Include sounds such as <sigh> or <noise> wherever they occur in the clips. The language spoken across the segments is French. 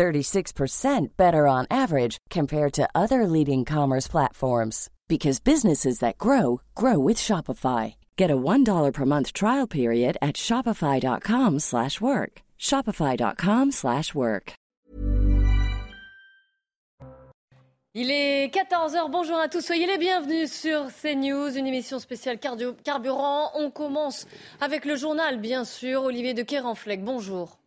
36% better on average compared to other leading commerce platforms because businesses that grow grow with Shopify. Get a $1 per month trial period at shopify.com/work. shopify.com/work. Il est 14h, bonjour à tous, soyez les bienvenus sur CNews, une émission spéciale cardio carburant. On commence avec le journal, bien sûr, Olivier de Kéranfleck, bonjour.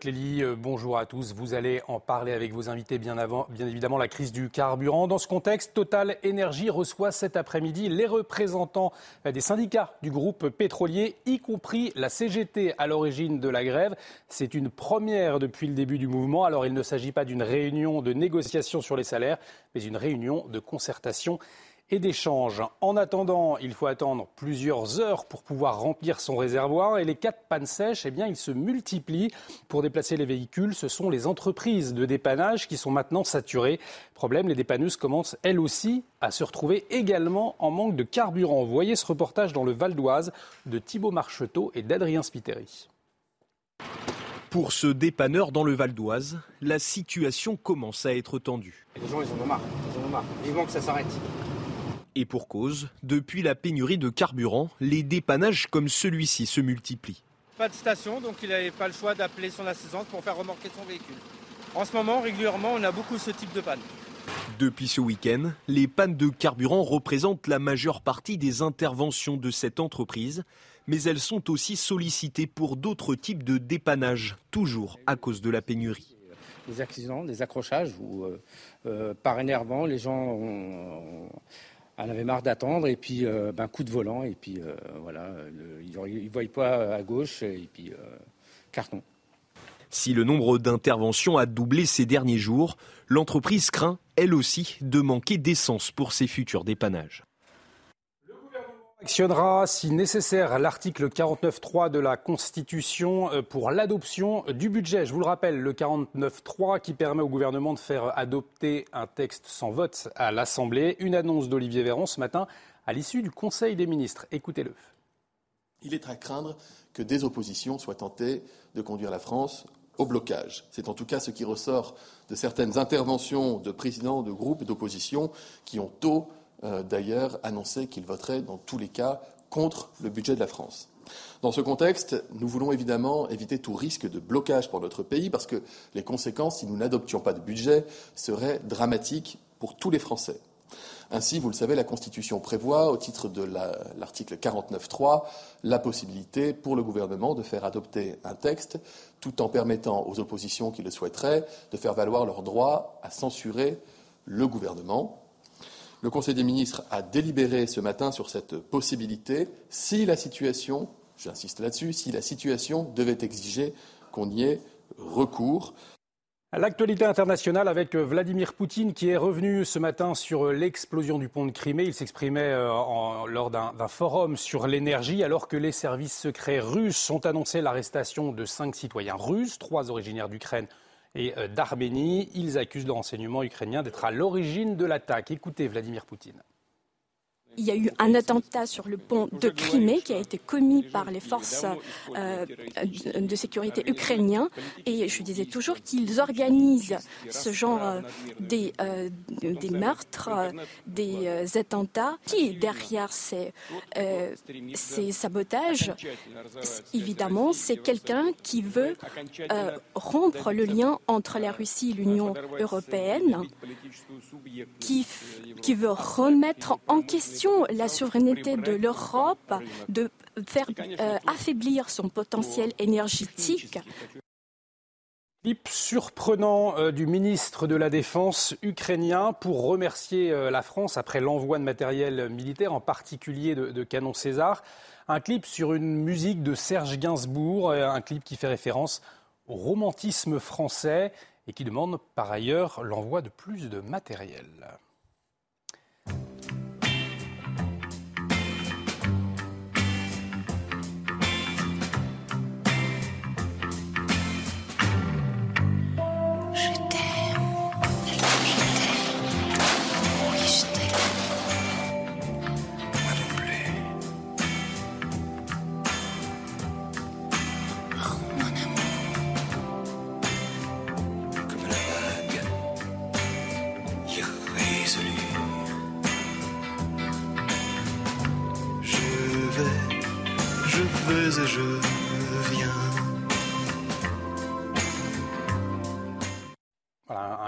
Clélie, euh, bonjour à tous. Vous allez en parler avec vos invités bien avant, bien évidemment, la crise du carburant. Dans ce contexte, Total Énergie reçoit cet après-midi les représentants euh, des syndicats du groupe pétrolier, y compris la CGT à l'origine de la grève. C'est une première depuis le début du mouvement. Alors, il ne s'agit pas d'une réunion de négociation sur les salaires, mais une réunion de concertation et d'échanges. En attendant, il faut attendre plusieurs heures pour pouvoir remplir son réservoir et les quatre pannes sèches, eh bien, ils se multiplient. Pour déplacer les véhicules, ce sont les entreprises de dépannage qui sont maintenant saturées. Problème, les dépanneuses commencent elles aussi à se retrouver également en manque de carburant. Vous voyez ce reportage dans le Val d'Oise de Thibault Marcheteau et d'Adrien Spiteri. Pour ce dépanneur dans le Val d'Oise, la situation commence à être tendue. Les gens, ils en ont marre. Ils en ont marre. Vivement que ça s'arrête. Et pour cause, depuis la pénurie de carburant, les dépannages comme celui-ci se multiplient. Pas de station, donc il n'avait pas le choix d'appeler son assistance pour faire remorquer son véhicule. En ce moment, régulièrement, on a beaucoup ce type de panne. Depuis ce week-end, les pannes de carburant représentent la majeure partie des interventions de cette entreprise, mais elles sont aussi sollicitées pour d'autres types de dépannages, toujours à cause de la pénurie. Des accidents, des accrochages, où euh, euh, par énervant, les gens ont, elle avait marre d'attendre et puis euh, ben, coup de volant et puis euh, voilà, il ne voit pas à gauche et puis euh, carton. Si le nombre d'interventions a doublé ces derniers jours, l'entreprise craint, elle aussi, de manquer d'essence pour ses futurs dépannages actionnera, si nécessaire, l'article 49.3 de la Constitution euh, pour l'adoption du budget. Je vous le rappelle, le 49.3 qui permet au gouvernement de faire adopter un texte sans vote à l'Assemblée. Une annonce d'Olivier Véran ce matin à l'issue du Conseil des ministres. Écoutez-le. Il est à craindre que des oppositions soient tentées de conduire la France au blocage. C'est en tout cas ce qui ressort de certaines interventions de présidents de groupes d'opposition qui ont tôt euh, d'ailleurs annoncé qu'il voterait dans tous les cas contre le budget de la France. Dans ce contexte, nous voulons évidemment éviter tout risque de blocage pour notre pays parce que les conséquences, si nous n'adoptions pas de budget, seraient dramatiques pour tous les Français. Ainsi, vous le savez, la Constitution prévoit, au titre de l'article 49.3, la possibilité pour le gouvernement de faire adopter un texte tout en permettant aux oppositions qui le souhaiteraient de faire valoir leur droit à censurer le gouvernement. Le Conseil des ministres a délibéré ce matin sur cette possibilité si la situation, j'insiste là-dessus, si la situation devait exiger qu'on y ait recours. L'actualité internationale avec Vladimir Poutine qui est revenu ce matin sur l'explosion du pont de Crimée. Il s'exprimait euh, lors d'un forum sur l'énergie alors que les services secrets russes ont annoncé l'arrestation de cinq citoyens russes, trois originaires d'Ukraine et euh, d'Arménie. Ils accusent le renseignement ukrainien d'être à l'origine de l'attaque. Écoutez Vladimir Poutine il y a eu un attentat sur le pont de Crimée qui a été commis par les forces euh, de sécurité ukrainiens. Et je disais toujours qu'ils organisent ce genre euh, des, euh, meurtres, des attentats. Qui est derrière ces, sabotages? Évidemment, c'est quelqu'un qui veut rompre le lien entre la Russie et l'Union européenne, qui veut remettre en question la souveraineté de l'Europe, de faire euh, affaiblir son potentiel énergétique. Clip surprenant euh, du ministre de la Défense ukrainien pour remercier euh, la France après l'envoi de matériel militaire, en particulier de, de canons César. Un clip sur une musique de Serge Gainsbourg, un clip qui fait référence au romantisme français et qui demande par ailleurs l'envoi de plus de matériel.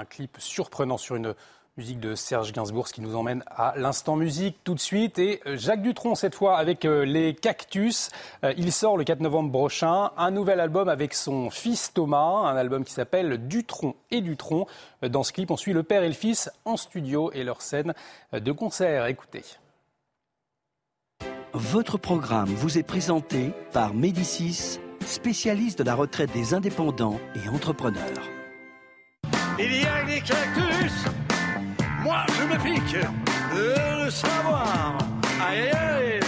Un clip surprenant sur une musique de Serge Gainsbourg, ce qui nous emmène à l'instant musique tout de suite. Et euh, Jacques Dutronc, cette fois, avec euh, les Cactus. Euh, il sort le 4 novembre prochain un nouvel album avec son fils Thomas, un album qui s'appelle Dutronc et Dutronc. Dans ce clip, on suit le père et le fils en studio et leur scène de concert. Écoutez. Votre programme vous est présenté par Médicis, spécialiste de la retraite des indépendants et entrepreneurs. Il y a des cactus, moi je me pique de le savoir. Aïe aïe aïe.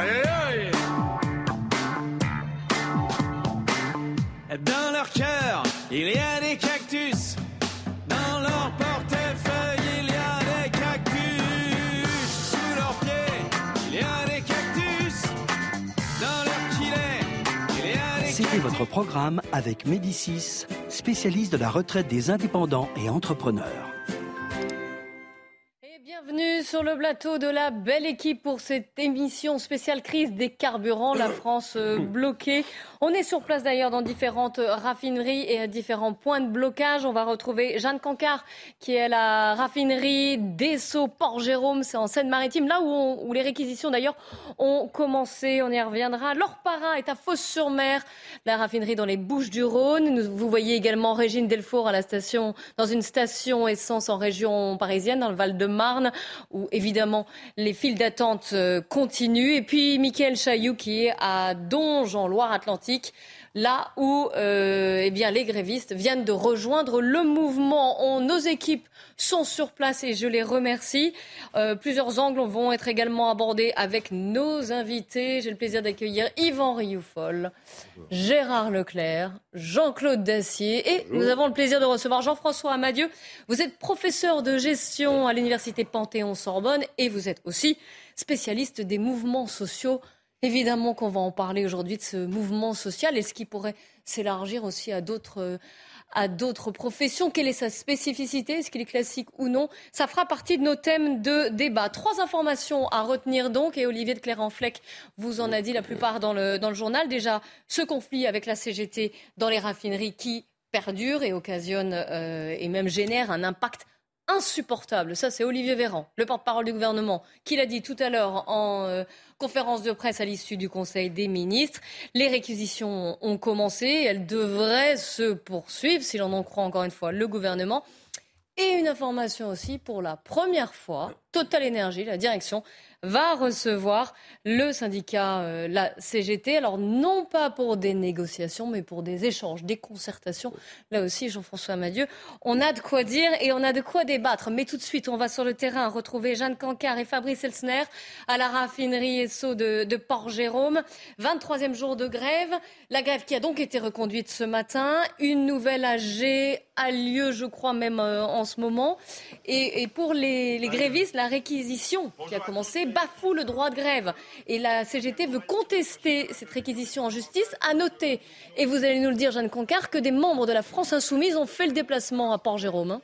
Aïe aïe aïe. Dans leur cœur, il y a des cactus. Votre programme avec Médicis, spécialiste de la retraite des indépendants et entrepreneurs. Et bienvenue sur le plateau de la belle équipe pour cette émission spéciale crise des carburants, la France euh, <coughs> bloquée. On est sur place d'ailleurs dans différentes raffineries et à différents points de blocage. On va retrouver Jeanne Cancard qui est à la raffinerie d'Esso Port-Jérôme, c'est en Seine-Maritime, là où, on- où les réquisitions d'ailleurs ont commencé. On y reviendra. Laure Parra est à Fos-sur-Mer, la raffinerie dans les Bouches-du-Rhône. Vous voyez également Régine Delfour à la station, dans une station essence en région parisienne, dans le Val-de-Marne, où évidemment les files d'attente euh, continuent. Et puis Mickaël Chailloux qui est à Donge en Loire-Atlantique, là où euh, eh bien, les grévistes viennent de rejoindre le mouvement. On- nos équipes sont sur place et je les remercie. Euh, plusieurs angles vont être également abordés avec nos invités. J'ai le plaisir d'accueillir Yvan Rioufol, Gérard Leclerc, Jean-Claude Dacier et nous avons le plaisir de recevoir Jean-François Amadieu. Vous êtes professeur de gestion à l'université Panthéon-Sorbonne et vous êtes aussi spécialiste des mouvements sociaux. Évidemment qu'on va en parler aujourd'hui de ce mouvement social et ce qui pourrait s'élargir aussi à d'autres à d'autres professions. Quelle est sa spécificité? Est-ce qu'il est classique ou non? Ça fera partie de nos thèmes de débat. Trois informations à retenir donc, et Olivier de Clérenfleck vous en a dit la plupart dans le, dans le journal. Déjà, ce conflit avec la CGT dans les raffineries qui perdure et occasionne euh, et même génère un impact insupportable. Ça, c'est Olivier Véran, le porte-parole du gouvernement, qui l'a dit tout à l'heure en euh, conférence de presse à l'issue du Conseil des ministres. Les réquisitions ont commencé, elles devraient se poursuivre, si l'on en croit encore une fois le gouvernement. Et une information aussi, pour la première fois, Total Energy, la direction, va recevoir le syndicat, euh, la CGT. Alors non pas pour des négociations, mais pour des échanges, des concertations. Là aussi, Jean-François Madieu, on a de quoi dire et on a de quoi débattre. Mais tout de suite, on va sur le terrain retrouver Jeanne Cancard et Fabrice Elsner à la raffinerie Esso de, de Port-Jérôme. 23e jour de grève. La grève qui a donc été reconduite ce matin. Une nouvelle AG a lieu, je crois, même euh, en ce moment. Et, et pour les, les grévistes, la réquisition qui a commencé bafoue le droit de grève. Et la CGT veut contester cette réquisition en justice. À noter, et vous allez nous le dire, Jeanne Cancard, que des membres de la France Insoumise ont fait le déplacement à Port-Jérôme.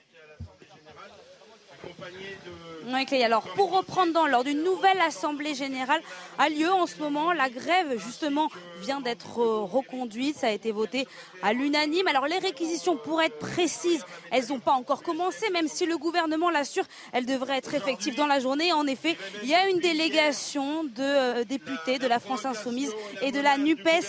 Oui. Alors, pour reprendre dans l'ordre, une nouvelle assemblée générale a lieu en ce moment. La grève, justement, vient d'être reconduite. Ça a été voté à l'unanime. Alors, les réquisitions, pour être précises, elles n'ont pas encore commencé, même si le gouvernement l'assure, elles devraient être effectives dans la journée. En effet, il y a une délégation de euh, députés de la France Insoumise et de la NUPES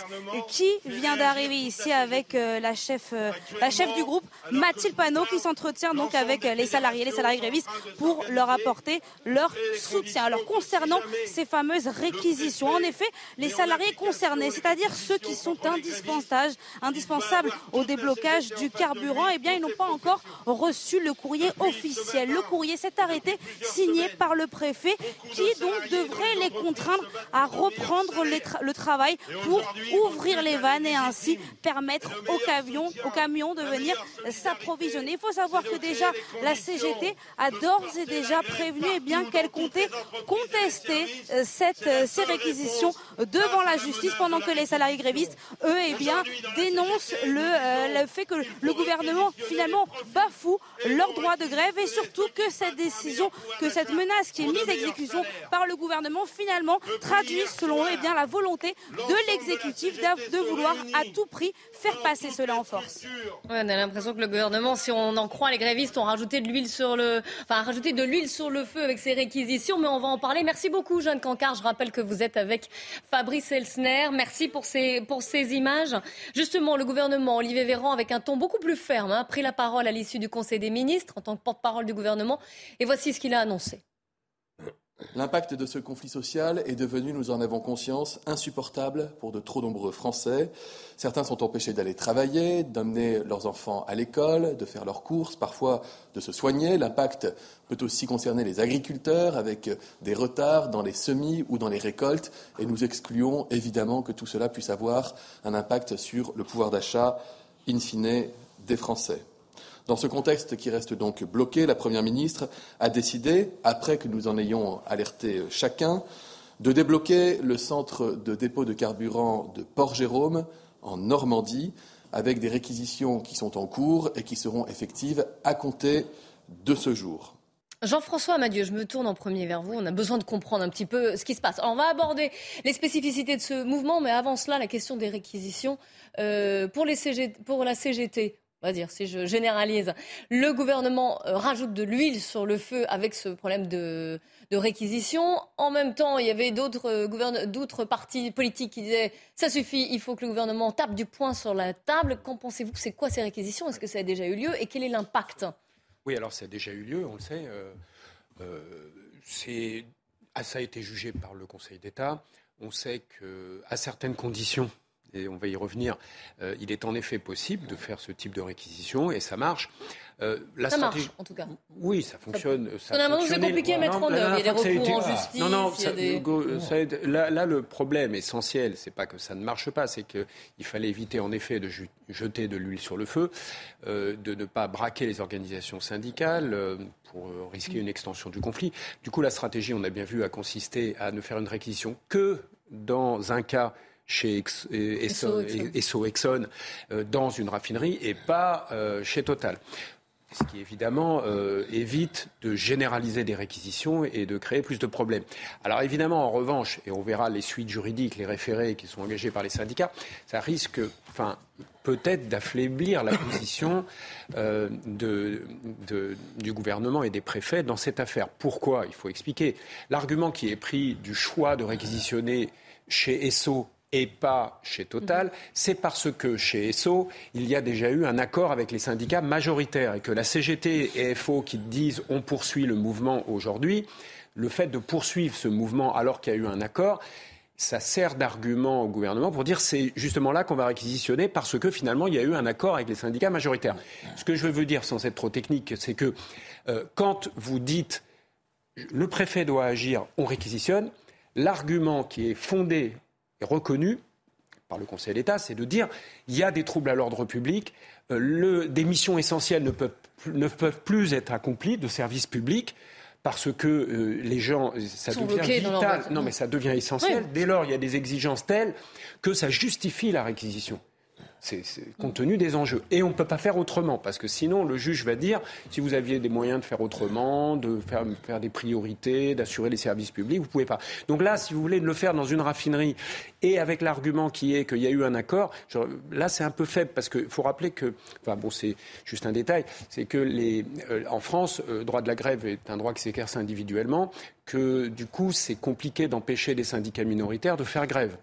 qui vient d'arriver ici avec euh, la chef, euh, la chef du groupe, Mathilde Panot, qui s'entretient donc avec les salariés, les salariés grévistes, pour leur apporter leur soutien. Alors concernant ces fameuses réquisitions, en effet, les salariés concernés, c'est-à-dire ceux qui sont indispensables au déblocage du carburant, eh bien, ils n'ont pas encore reçu le courrier officiel. Le courrier s'est arrêté signé par le préfet qui donc devrait les contraindre à reprendre le travail pour ouvrir les vannes et ainsi permettre aux camions, aux camions de venir s'approvisionner. Il faut savoir que déjà la CGT a d'ores et déjà prévenu eh bien qu'elle comptait contester euh, cette, euh, ces réquisitions devant la justice pendant que les salariés grévistes, eux, eh bien, dénoncent le, euh, le fait que le gouvernement finalement bafoue leur droit de grève et surtout que cette décision, que cette menace qui est mise à exécution par le gouvernement finalement traduit selon eux eh bien, la volonté de l'exécutif de vouloir à tout prix faire passer cela en force. on a l'impression que le gouvernement, si on en croit les grévistes, ont rajouté de l'huile sur le, enfin, rajouté de l'huile sur le feu avec ces réquisitions, mais on va en parler. Merci beaucoup, Jeanne Cancard. Je rappelle que vous êtes avec Fabrice Elsner. Merci ces, pour ces images. Justement, le gouvernement, Olivier Véran, avec un ton beaucoup plus ferme, hein, a pris la parole à l'issue du Conseil des ministres en tant que porte-parole du gouvernement. Et voici ce qu'il a annoncé. L'impact de ce conflit social est devenu, nous en avons conscience, insupportable pour de trop nombreux Français. Certains sont empêchés d'aller travailler, d'emmener leurs enfants à l'école, de faire leurs courses, parfois de se soigner. L'impact peut aussi concerner les agriculteurs avec des retards dans les semis ou dans les récoltes et nous excluons évidemment que tout cela puisse avoir un impact sur le pouvoir d'achat in fine des Français. Dans ce contexte qui reste donc bloqué, la Première ministre a décidé, après que nous en ayons alerté chacun, de débloquer le centre de dépôt de carburant de Port-Jérôme en Normandie, avec des réquisitions qui sont en cours et qui seront effectives à compter de ce jour. Jean-François Madieu, je me tourne en premier vers vous. On a besoin de comprendre un petit peu ce qui se passe. on va aborder les spécificités de ce mouvement, mais avant cela, la question des réquisitions. Euh, pour, la CGT, on va dire, si je généralise, le gouvernement euh, rajoute de l'huile sur le feu avec ce problème de, réquisition. En même temps, il y avait euh, d'autres partis politiques qui disaient ça suffit, il faut que le gouvernement tape du poing sur la table. Qu'en pensez-vous? C'est quoi ces réquisitions? Est-ce que ça a déjà eu lieu? Et quel est l'impact? Oui, alors ça a déjà eu lieu, on le sait. Euh, ah, ça a été jugé par le Conseil d'État. On sait qu'à certaines conditions, et on va y revenir, euh, il est en effet possible de faire ce type de réquisition et ça marche. Euh, la ça marche, en tout cas. Oui, ça fonctionne. Ça, c'est compliqué à mettre en œuvre. Il y a des recours en justice. Non, non, là, le problème essentiel, c'est pas que ça ne marche pas, c'est qu'il fallait éviter en effet de jeter de l'huile sur le feu, euh, de ne pas braquer les organisations syndicales pour risquer une extension du conflit. Du coup, la stratégie, on a bien vu, a consisté à ne faire une réquisition que dans un cas chez Esso, Exxon, euh, dans une raffinerie et pas euh, chez Total. Ce qui évidemment euh, évite de généraliser des réquisitions et de créer plus de problèmes. Alors évidemment, en revanche, et on verra les suites juridiques, les référés qui sont engagés par les syndicats, ça risque, enfin, peut-être d'affaiblir la position de, du gouvernement et des préfets dans cette affaire. Pourquoi? Il faut expliquer. L'argument qui est pris du choix de réquisitionner chez Esso et pas chez Total, c'est parce que chez Esso, il y a déjà eu un accord avec les syndicats majoritaires et que la CGT et FO qui disent on poursuit le mouvement aujourd'hui, le fait de poursuivre ce mouvement alors qu'il y a eu un accord, ça sert d'argument au gouvernement pour dire c'est justement là qu'on va réquisitionner parce que finalement il y a eu un accord avec les syndicats majoritaires. Ce que je veux dire sans être trop technique, c'est que euh, quand vous dites le préfet doit agir, on réquisitionne, l'argument qui est fondé reconnu par le Conseil d'État, c'est de dire il y a des troubles à l'ordre public, euh, des missions essentielles ne peuvent, ne peuvent plus être accomplies de services publics parce que euh, les gens, ça devient vital, non mais ça devient essentiel. Dès lors, il y a des exigences telles que ça justifie la réquisition. C'est compte tenu des enjeux. Et on ne peut pas faire autrement, parce que sinon, le juge va dire, si vous aviez des moyens de faire autrement, de faire, des priorités, d'assurer les services publics, vous ne pouvez pas. Donc là, si vous voulez le faire dans une raffinerie, et avec l'argument qui est qu'il y a eu un accord, là, c'est un peu faible, parce qu'il faut rappeler que, enfin bon, c'est juste un détail, c'est que les, euh, en France, le euh, droit de la grève est un droit qui s'exerce individuellement, que du coup, c'est compliqué d'empêcher des syndicats minoritaires de faire grève.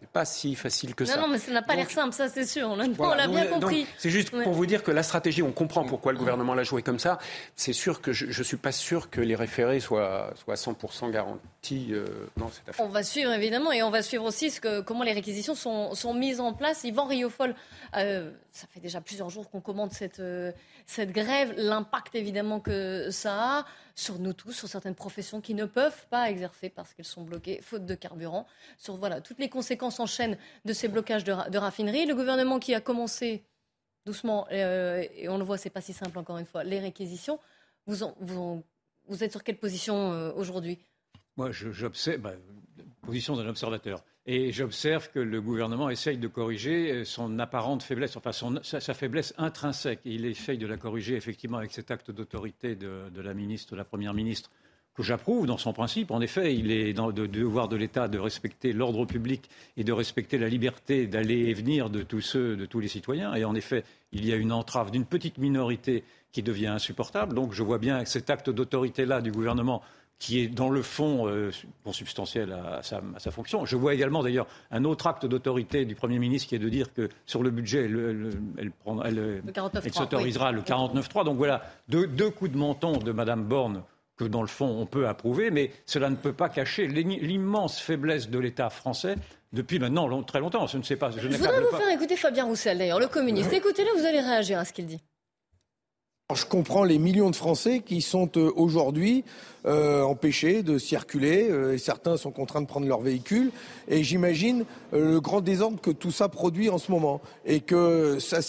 C'est pas si facile que ça. Non, non, mais ça n'a pas l'air simple, ça c'est sûr. On l'a bien compris. C'est juste pour vous dire que la stratégie, on comprend pourquoi le gouvernement l'a joué comme ça. C'est sûr que je ne suis pas sûr que les référés soient, soient 100% garantis euh, dans cette affaire. On va suivre évidemment et on va suivre aussi ce que, comment les réquisitions sont, sont mises en place. Yvan Riofol, euh, ça fait déjà plusieurs jours qu'on commande cette, euh, cette grève, l'impact évidemment que ça a sur nous tous, sur certaines professions qui ne peuvent pas exercer parce qu'elles sont bloquées faute de carburant, sur voilà, toutes les conséquences en chaîne de ces blocages de, de raffineries. Le gouvernement qui a commencé doucement, euh, et on le voit, c'est pas si simple encore une fois, les réquisitions. Vous, êtes sur quelle position euh, aujourd'hui? Moi, j'observe, bah, position d'un observateur. Et j'observe que le gouvernement essaye de corriger euh, son apparente faiblesse, enfin sa, faiblesse intrinsèque. Il essaye de la corriger effectivement avec cet acte d'autorité de, la ministre, de la première ministre, que j'approuve dans son principe. En effet, il est dans le de, devoir de l'État de respecter l'ordre public et de respecter la liberté d'aller et venir de tous ceux, de tous les cititoyens. Et en effet, il y a une entrave d'une petite minorité qui devient insupportable. Donc je vois bien cet acte d'autorité-là du gouvernement qui est dans le fond euh, consubstantiel à, à, sa, à, sa, fonction. Je vois également d'ailleurs un autre acte d'autorité du Premier ministre qui est de dire que sur le budget, elle, elle, elle, elle, elle s'autorisera oui. le 49.3. Donc voilà, deux, deux, coups de menton de Madame Borne que dans le fond on peut approuver, mais cela ne peut pas cacher l'immense faiblesse de l'État français depuis maintenant long, très longtemps. Je ne sais pas. Je, je voudrais vous pas. faire écouter Fabien Roussel, d'ailleurs, le communiste. Écoutez-le, vous allez réagir à ce qu'il dit. Je comprends les millions de Français qui sont euh, aujourd'hui euh, empêchés de circuler euh, et certains sont contraints de prendre leur véhicule. Et j'imagine euh, le grand désordre que tout ça produit en ce moment et que ça,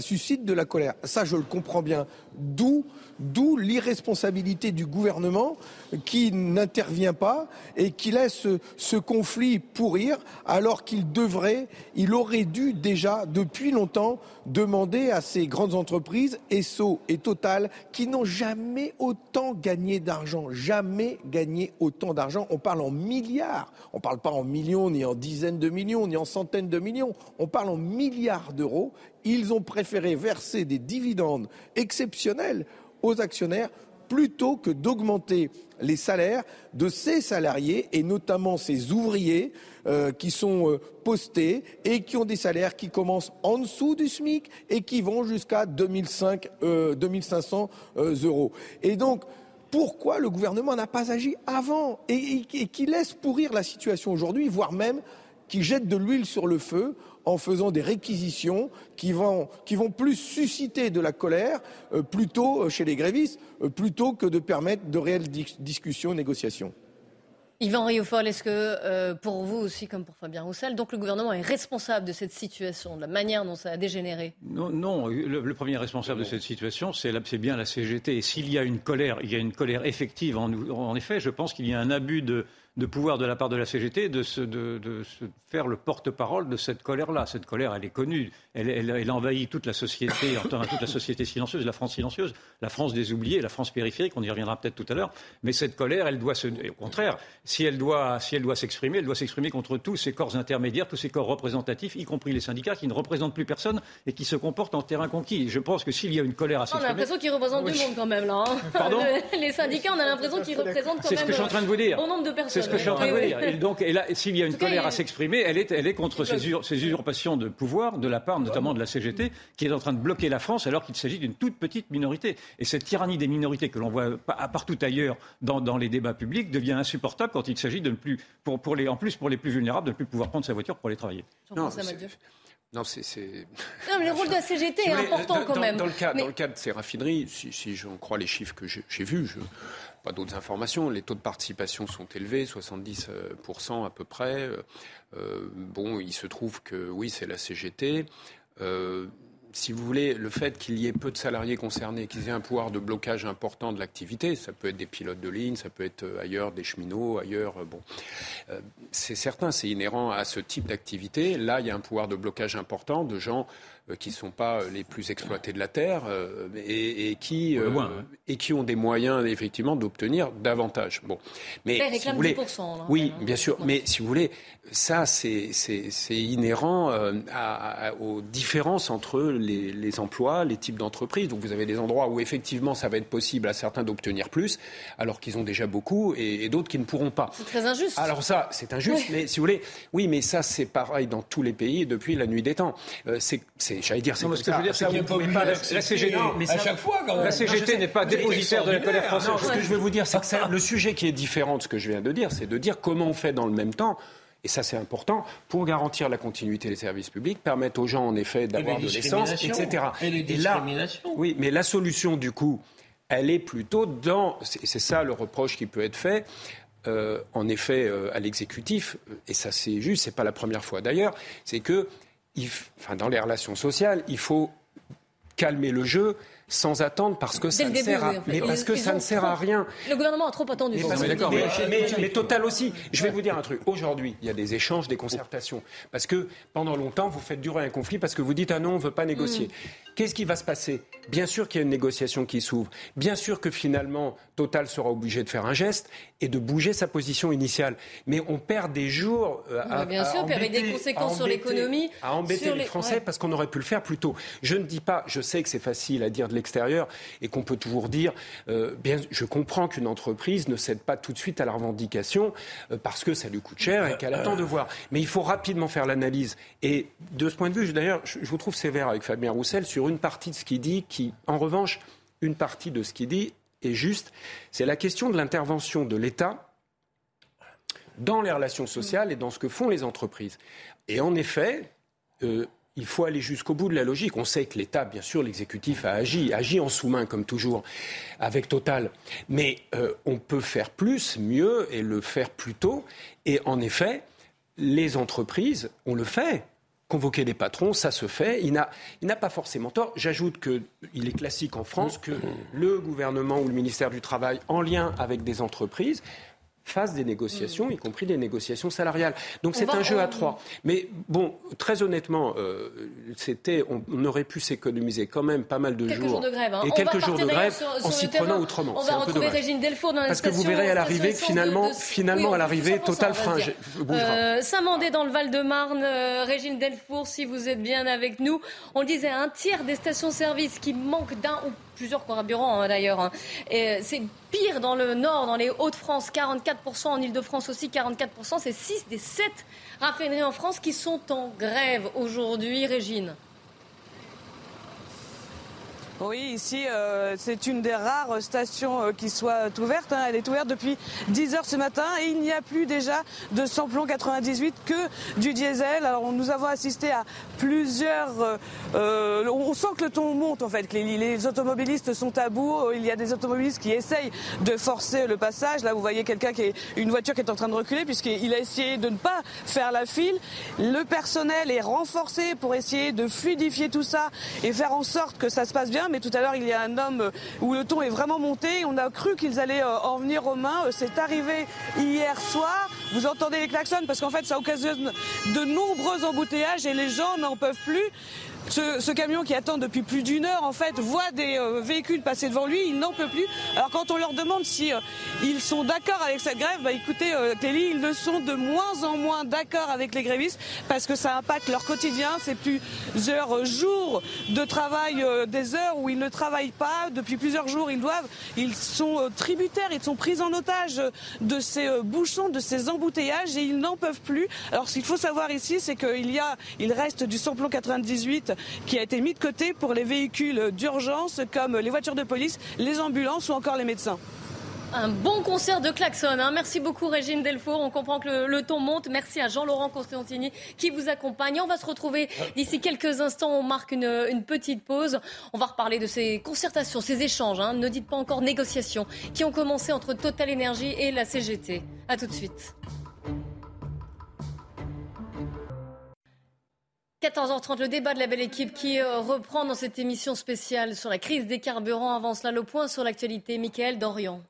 suscite de la colère. Ça, je le comprends bien. D'où D'où l'irresponsabilité du gouvernement qui n'intervient pas et qui laisse ce conflit pourrir alors qu'il devrait, il aurait dû déjà depuis longtemps demander à ces grandes entreprises, ESSO et Total, qui n'ont jamais autant gagné d'argent, jamais gagné autant d'argent. On parle en milliards, on ne parle pas en millions, ni en dizaines de millions, ni en centaines de millions, on parle en milliards d'euros. Ils ont préféré verser des dividendes exceptionnels aux actionnaires plutôt que d'augmenter les salaires de ces salariés et notamment ces ouvriers euh, qui sont euh, postés et qui ont des salaires qui commencent en dessous du SMIC et qui vont jusqu'à 2005, euh, 2500 euros. Et donc, pourquoi le gouvernement n'a pas agi avant et, qui laisse pourrir la situation aujourd'hui, voire même qui jette de l'huile sur le feu en faisant des réquisitions qui vont, plus susciter de la colère euh, plutôt chez les grévistes, euh, plutôt que de permettre de réelles dis discussions, négociations. Yvan Riofol, est-ce que euh, pour vous aussi, comme pour Fabien Roussel, donc le gouvernement est responsable de cette situation, de la manière dont ça a dégénéré? Non, non le, le, premier responsable de cette situation, c'est bien la CGT. Et s'il y a une colère, il y a une colère effective. En, en effet, je pense qu'il y a un abus de, de pouvoir de la part de la CGT de se, de, de se faire le porte-parole de cette colère-là. Cette colère, elle est connue. Elle, elle, elle envahit toute la société, <coughs> toute la société silencieuse, la France silencieuse, la France des oubliés, la France périphérique. On y reviendra peut-être tout à l'heure. Mais cette colère, elle doit se, au contraire, si elle doit, si elle doit s'exprimer, elle doit s'exprimer contre tous ces corps intermédiaires, tous ces corps représentatifs, y compris les syndicats, qui ne représentent plus personne et qui se comportent en terrain conquis. Je pense que s'il y a une colère à s'exprimer, on a l'impression qu'ils représentent oui. du monde quand même là. Hein. Pardon <laughs> Les syndicats, on a l'impression qu'ils représentent quand même. C'est ce que je suis en train de vous dire. Bon nombre de personnes ce que je suis en train de dire. Et donc, et là, s'il y a une colère à s'exprimer, elle est, elle est contre ces, ur ces, usurpations de pouvoir de la part notamment de la CGT, qui est en train de bloquer la France alors qu'il s'agit d'une toute petite minorité. Et cette tyrannie des minorités que l'on voit partout ailleurs dans, dans, les débats publics devient insupportable quand il s'agit de ne plus, pour, pour les, en plus pour les plus vulnérables, de ne plus pouvoir prendre sa voiture pour aller travailler. Non, non, c'est. Non, mais le rôle de la CGT est important quand dans, même. Dans le, cas, mais... dans le cas de ces raffineries, si, si j'en crois les chiffres que j'ai vus, je, d'autres informations. Les taux de participation sont élevés, 70% à peu près. Euh, bon, il se trouve que oui, c'est la CGT. Euh, si vous voulez, le fait qu'il y ait peu de salariés concernés, qu'ils aient un pouvoir de blocage important de l'activité, ça peut être des pilotes de ligne, ça peut être ailleurs des cheminots, ailleurs, bon, euh, c'est certain, c'est inhérent à ce type d'activité. Là, il y a un pouvoir de blocage important de gens euh, qui ne sont pas les plus exploités de la terre euh, et, et qui euh, hein. et qui ont des moyens effectivement d'obtenir davantage. Bon, mais ils si réclament vous voulez, 10%, là, oui, même. bien sûr, mais si vous voulez, ça c'est c'est c'est inhérent euh, à, à- aux différences entre les, les emplois, les types d'entreprises. Donc vous avez des endroits où effectivement ça va être possible à certains d'obtenir plus, alors qu'ils ont déjà beaucoup, et, et d'autres qui ne pourront pas. C'est très injuste. Alors ça, c'est injuste, Oui. mais si vous voulez, oui, mais ça c'est pareil dans tous les pays depuis la nuit des temps. Euh, c'est, c'est- j'allais dire, c'est mais comme ce que je ça. veux dire, c'est Ça, qu'il vous ne pouvez pouvez pas la CGT. Non, mais à ça- chaque fois, quand même. La CGT n'est pas dépositaire de la colère française. Non, ce que je veux vous dire, c'est que ça- le sujet qui est différent de ce que je viens de dire, c'est de dire comment on fait dans le même temps. Et ça, c'est important pour garantir la continuité des services publics, permettre aux gens, en effet, d'avoir de l'essence, etc. Et les là, oui, mais la solution, du coup, elle est plutôt dans. C'est c'est ça le reproche qui peut être fait. euh, en effet, euh, à l'exécutif, et ça c'est juste, c'est pas la première fois d'ailleurs, c'est que, dans les relations sociales, il faut calmer le jeu sans attendre parce que ça ne sert à, mais parce que ça ne sert rien. Le gouvernement a trop attendu. Mais, Total aussi. Je vais vous dire un truc. Aujourd'hui, il y a des échanges, des concertations. Parce que pendant longtemps, vous faites durer un conflit parce que vous dites ah non, on ne veut pas négocier. Qu'est-ce qui va se passer? Bien sûr qu'il y a une négociation qui s'ouvre. Bien sûr que finalement, Total sera obligé de faire un geste et de bouger sa position initiale. Mais on perd des jours à, Mais bien à sûr, puis avec des embêter- conséquences à sur embêter- l'économie, À embêter sur les les- Français ouais. parce qu'on aurait pu le faire plus tôt. Je ne dis pas, je sais que c'est facile à dire de l'extérieur et qu'on peut toujours dire, euh, bien, je comprends qu'une entreprise ne cède pas tout de suite à la revendication euh, parce que ça lui coûte cher et qu'elle attend de voir. Mais il faut rapidement faire l'analyse. Et de ce point de vue, d'ailleurs, je, je vous trouve sévère avec Fabien Roussel sur une partie de ce qu'il dit qui, en revanche, une partie de ce qu'il dit est juste. C'est la question de l'intervention de l'État dans les relations sociales et dans ce que font les entreprises. Et en effet, euh, il faut aller jusqu'au bout de la logique. On sait que l'État, bien sûr, l'exécutif a agi, agit en sous-main comme toujours, avec Total. Mais euh, on peut faire plus, mieux et le faire plus tôt. Et en effet, les entreprises, on le fait. Convoquer des patrons, ça se fait. Il n'a pas forcément tort. J'ajoute qu'il est classique en France que le gouvernement ou le ministère du Travail, en lien avec des entreprises, fasse des négociations, y compris des négociations salariales. Donc On c'est un jeu à trois. Mais bon, très honnêtement, euh, c'était, on, on aurait pu s'économiser quand même pas mal de Quelques jours. jours de grève. hein. Et On quelques jours de grève sur- en s'y prenant autrement. On va retrouver. Régine Delfour dans la Parce que vous verrez à l'arrivée, finalement, de- de- finalement Oui, à l'arrivée, 100%, Total bougera. Euh, Saint-Mandé dans le Val-de-Marne, euh, Régine Delfour, si vous êtes bien avec nous. On le disait, un tiers des stations-service qui manquent d'un ou plusieurs carburants hein, d'ailleurs. hein. C'est pire dans le nord, dans les Hauts-de-France, 44%, en Ile-de-France aussi 44%. C'est 6 des 7 raffineries en France qui sont en grève aujourd'hui, Régine. Oui, ici, euh, c'est une des rares stations euh, qui soit ouverte. hein. Elle est ouverte depuis 10 heures ce matin et il n'y a plus déjà de samplon 98 que du diesel. Alors, nous avons assisté à plusieurs... euh, euh, on sent que le ton monte, en fait, que les, les automobilistes sont à bout. Il y a des automobilistes qui essayent de forcer le passage. Là, vous voyez quelqu'un qui est... une voiture qui est en train de reculer puisqu'il a essayé de ne pas faire la file. Le personnel est renforcé pour essayer de fluidifier tout ça et faire en sorte que ça se passe bien. Mais tout à l'heure, il y a un homme euh, où le ton est vraiment monté. On a cru qu'ils allaient euh, en venir aux mains. Euh, C'est arrivé hier soir. Vous entendez les klaxons parce qu'en fait, ça occasionne de nombreux embouteillages et les gens n'en peuvent plus. Ce, ce camion qui attend depuis plus d'une heure, en fait, voit des euh, véhicules passer devant lui, il n'en peut plus. Alors quand on leur demande si euh, ils sont d'accord avec cette grève, bah écoutez, euh, Clélie, ils le sont de moins en moins d'accord avec les grévistes parce que ça impacte leur quotidien. C'est plusieurs jours de travail, des heures où ils ne travaillent pas. Depuis plusieurs jours, ils doivent, ils sont tributaires, ils sont pris en otage de ces bouchons, de ces embouteillages et ils n'en peuvent plus. Alors ce qu'il faut savoir ici, c'est qu'il y a, il reste du samplon 98 qui a été mis de côté pour les véhicules d'urgence comme les voitures de police, les ambulances ou encore les médecins. Un bon concert de klaxon. hein. Merci beaucoup Régine Delfour. On comprend que le, ton monte. Merci à Jean-Laurent Constantini qui vous accompagne. On va se retrouver d'ici quelques instants. On marque une, une petite pause. On va reparler de ces concertations, ces échanges. hein. Ne dites pas encore négociations qui ont commencé entre Total Energy et la CGT. À tout de suite. 14h30, le débat de la belle équipe qui euh, reprend dans cette émission spéciale sur la crise des carburants. Avant cela, le point sur l'actualité. Michael Dorian.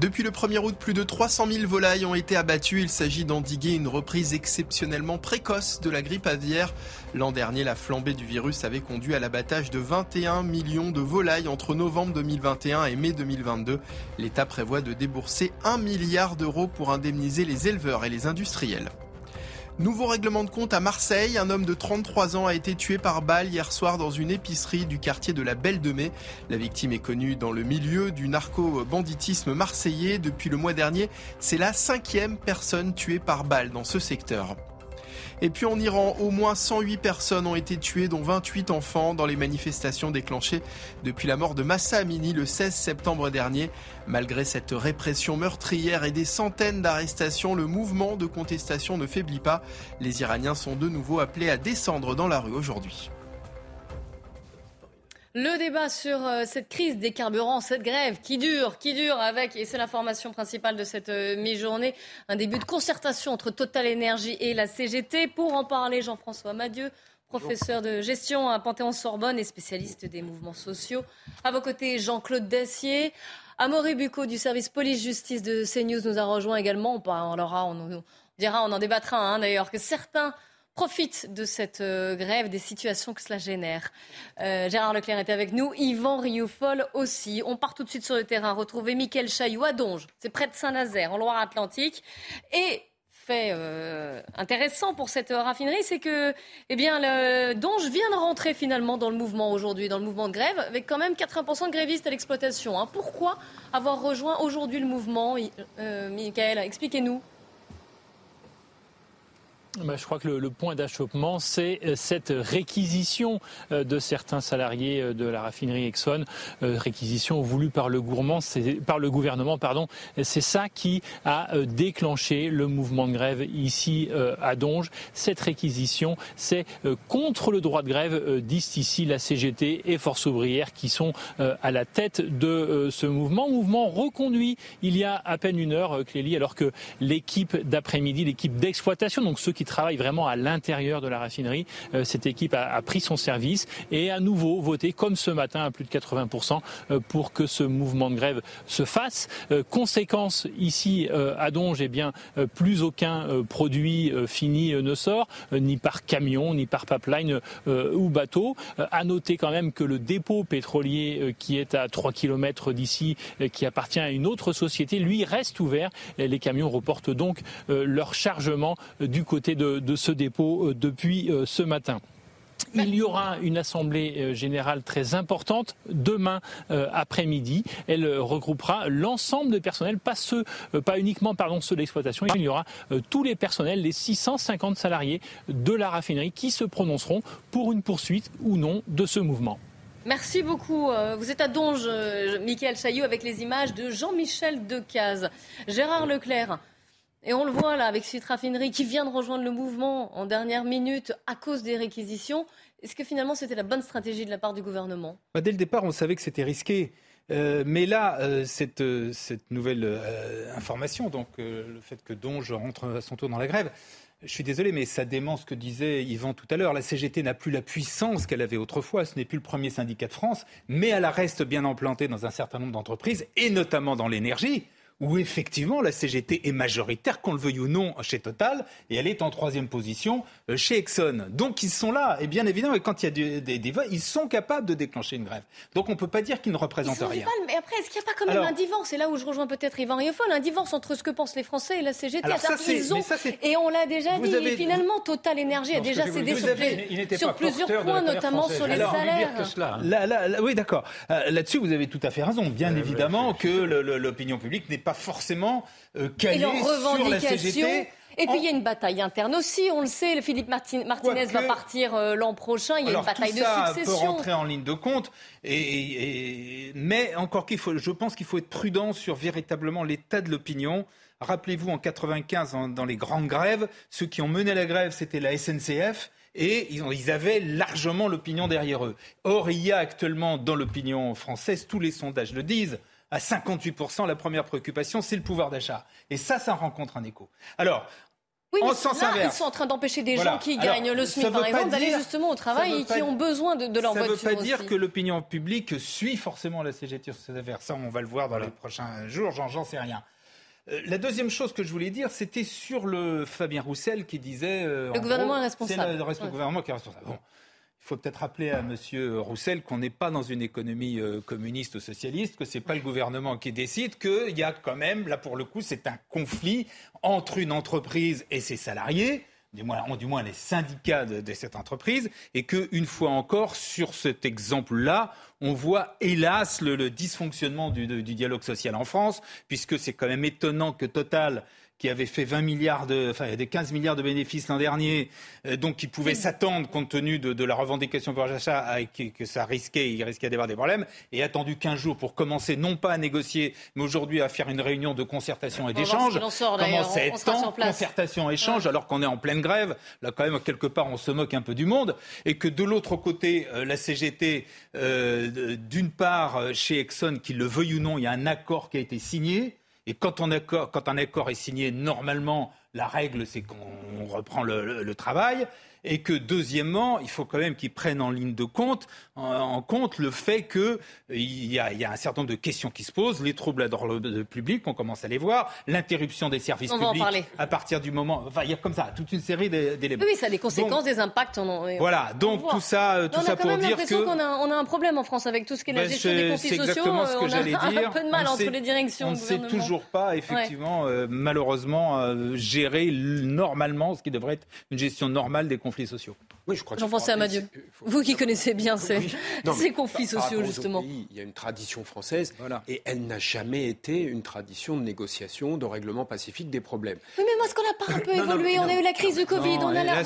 Depuis le 1er août, plus de 300 000 volailles ont été abattues. Il s'agit d'endiguer une reprise exceptionnellement précoce de la grippe aviaire. L'an dernier, la flambée du virus avait conduit à l'abattage de 21 millions de volailles entre novembre 2021 et mai 2022. L'État prévoit de débourser 1 milliard d'euros pour indemniser les éleveurs et les industriels. Nouveau règlement de compte à Marseille. Un homme de 33 ans a été tué par balle hier soir dans une épicerie du quartier de la Belle de Mai. La victime est connue dans le milieu du narco-banditisme marseillais. Depuis le mois dernier, c'est la cinquième personne tuée par balle dans ce secteur. Et puis en Iran, au moins 108 personnes ont été tuées, dont 28 enfants, dans les manifestations déclenchées depuis la mort de Massa Amini le 16 septembre dernier. Malgré cette répression meurtrière et des centaines d'arrestations, le mouvement de contestation ne faiblit pas. Les Iraniens sont de nouveau appelés à descendre dans la rue aujourd'hui. Le débat sur euh, cette crise des carburants, cette grève qui dure, qui dure avec, et c'est l'information principale de cette euh, mi-journée, un début de concertation entre Total Énergie et la CGT. Pour en parler, Jean-François Madieu, professeur de gestion à Panthéon-Sorbonne et spécialiste des mouvements sociaux. À vos côtés, Jean-Claude Dacier. Amaury Bucco du service police-justice de CNews nous a rejoint également. On parlera, on, dira, on en débattra hein, d'ailleurs, que certains profite de cette euh, grève, des situations que cela génère. Euh, Gérard Leclerc est avec nous, Yvan Rioufol aussi. On part tout de suite sur le terrain, retrouver Mickaël Chailloux à Donge, c'est près de Saint-Nazaire, en Loire-Atlantique. Et fait euh, intéressant pour cette raffinerie, c'est que eh bien, le Donge vient de rentrer finalement dans le mouvement aujourd'hui, dans le mouvement de grève, avec quand même 80% de grévistes à l'exploitation. Hein. Pourquoi avoir rejoint aujourd'hui le mouvement Michael, expliquez-nous. Bah, je crois que le, point d'achoppement, c'est euh, cette réquisition euh, de certains salariés euh, de la raffinerie Exxon, réquisition voulue par le, par le gouvernement. Pardon. C'est ça qui a déclenché le mouvement de grève ici à Donge. Cette réquisition, c'est contre le droit de grève, disent ici la CGT et Force ouvrière qui sont à la tête de ce mouvement. Mouvement reconduit il y a à peine une heure, Clélie, alors que l'équipe d'après-midi, l'équipe d'exploitation, donc ceux qui travaille vraiment à l'intérieur de la raffinerie. Euh, cette équipe a, pris son service et à nouveau voté, comme ce matin, à plus de 80% euh, pour que ce mouvement de grève se fasse. Euh, conséquence ici à Donge, eh bien, plus aucun produit fini ne sort, ni par camion, ni par pipeline ou bateau. À noter quand même que le dépôt pétrolier qui est à 3 km d'ici, qui appartient à une autre société, lui reste ouvert. Les camions reportent donc leur chargement du côté de, ce dépôt euh, depuis euh, ce matin. Il y aura une assemblée euh, générale très importante demain après-midi. Elle regroupera l'ensemble des personnels, pas ceux, pas uniquement pardon ceux d'exploitation. Il y aura tous les personnels, les 650 salariés de la raffinerie qui se prononceront pour une poursuite ou non de ce mouvement. Merci beaucoup. Vous êtes à Donge, Michael Chaillot, avec les images de Jean-Michel Decaze. Gérard Leclerc, et on le voit là avec cette raffinerie qui vient de rejoindre le mouvement en dernière minute à cause des réquisitions. Est-ce que finalement c'était la bonne stratégie de la part du gouvernement? Bah, Dès le départ, on savait que c'était risqué. Euh, mais là, euh, cette, euh, cette, nouvelle information, donc le fait que Donge rentre à son tour dans la grève, je suis désolé, mais ça dément ce que disait Yvan tout à l'heure. La CGT n'a plus la puissance qu'elle avait autrefois. Ce n'est plus le premier syndicat de France, mais elle reste bien implantée dans un certain nombre d'entreprises, et notamment dans l'énergie où effectivement la CGT est majoritaire, qu'on le veuille ou non, chez Total, et elle est en troisième position euh, chez Exxon. Donc ils sont là, et bien évidemment, et quand il y a des, votes, ils sont capables de déclencher une grève. Donc on ne peut pas dire qu'ils ne représentent rien. mais après, est-ce qu'il n'y a pas quand même un divorce? C'est là où je rejoins peut-être Yvan Riofol, un divorce entre ce que pensent les Français et la CGT. Alors, ça, et on l'a déjà dit, finalement, Total Énergie a déjà cédé sur, plusieurs points, notamment sur les salaires. Là, oui, d'accord. Euh, là-dessus, vous avez tout à fait raison. Bien euh, évidemment que l'opinion publique n'est pas forcément euh, calé sur la CGT. Et puis il y a une bataille interne aussi, on le sait. Philippe Martinez va partir euh, l'an prochain. Il y a une bataille de succession. peut rentrer en ligne de compte. Et, mais encore qu'il faut, je pense qu'il faut être prudent sur véritablement l'état de l'opinion. Rappelez-vous, en 95, dans les grandes grèves, ceux qui ont mené la grève, c'était la SNCF et ils, avaient largement l'opinion derrière eux. Or, il y a actuellement dans l'opinion française, tous les sondages le disent, à 58%, la première préoccupation, c'est le pouvoir d'achat. Et ça, ça rencontre un écho. Alors, Oui, en mais sens là, inverse. ils sont en train d'empêcher des Voilà. gens qui Alors, gagnent le ça SMIC, par exemple, d'aller justement au ça travail et qui ont besoin de, de leur ça ne voiture veut pas dire que l'opinion publique suit forcément la CGT sur cette affaire. Ça, on va le voir dans les prochains jours, j'en sais rien. Euh, La deuxième chose que je voulais dire, c'était sur le Fabien Roussel qui disait... euh, Le en gouvernement gros, est responsable. C'est le, le Ouais. gouvernement qui est responsable. Bon. Il faut peut-être rappeler à M. Roussel qu'on n'est pas dans une économie euh, communiste ou socialiste, que ce n'est pas le gouvernement qui décide, qu'il y a quand même, là pour le coup, c'est un conflit entre une entreprise et ses salariés du moins, du moins les syndicats de, cette entreprise, et que une fois encore, sur cet exemple-là, on voit hélas le, dysfonctionnement du dialogue social en France, puisque c'est quand même étonnant que Total qui avait fait 20 milliards de, enfin, des 15 milliards de bénéfices l'an dernier, euh, donc qui pouvait s'attendre, compte tenu de, de la revendication pour l'achat, à- que, que ça risquait, il risquait d'avoir des problèmes, et attendu 15 jours pour commencer, non pas à négocier, mais aujourd'hui à faire une réunion de concertation et d'échange. Commence à être temps, concertation, échange, alors qu'on est en pleine grève. Là, quand même, quelque part, on se moque un peu du monde. Et que de l'autre côté, euh, la CGT, euh, d'une part, euh, chez Exxon, qu'il le veuille ou non, il y a un accord qui a été signé. Et quand, un accord est signé, normalement, la règle, c'est qu'on reprend le travail. Et que, deuxièmement, il faut quand même qu'ils prennent en ligne de compte, en, en compte le fait qu'il y, a- il y a un certain nombre de questions qui se posent, les troubles à l'ordre public, on commence à les voir, l'interruption des services On va en publics parler. à partir du moment. Enfin, il y a comme ça toute une série d'é- d'éléments. Oui, ça a des conséquences, des impacts. On en- Voilà, on donc tout ça, euh, tout on ça pour dire l'impression que. qu'on a, on a un problème en France avec tout ce qui est la Ben, gestion des conflits sociaux. exactement ce que on j'allais a dire. un peu de mal On entre sait- les directions. On ne sait toujours pas, effectivement, euh, malheureusement, euh, gérer normalement ce qui devrait être une gestion normale des conflits sociaux. Oui, je crois que Jean-François Amadieu, vous qui connaissez bien ces, <laughs> Non, ces conflits par- par sociaux, autres justement. pays, il y a une tradition française et elle n'a jamais été une tradition de négociation, de règlement pacifique des problèmes. Oui, mais moi, est-ce qu'on n'a pas un peu Non, non, évolué? Non, On a eu la crise du Covid, Non, on a la.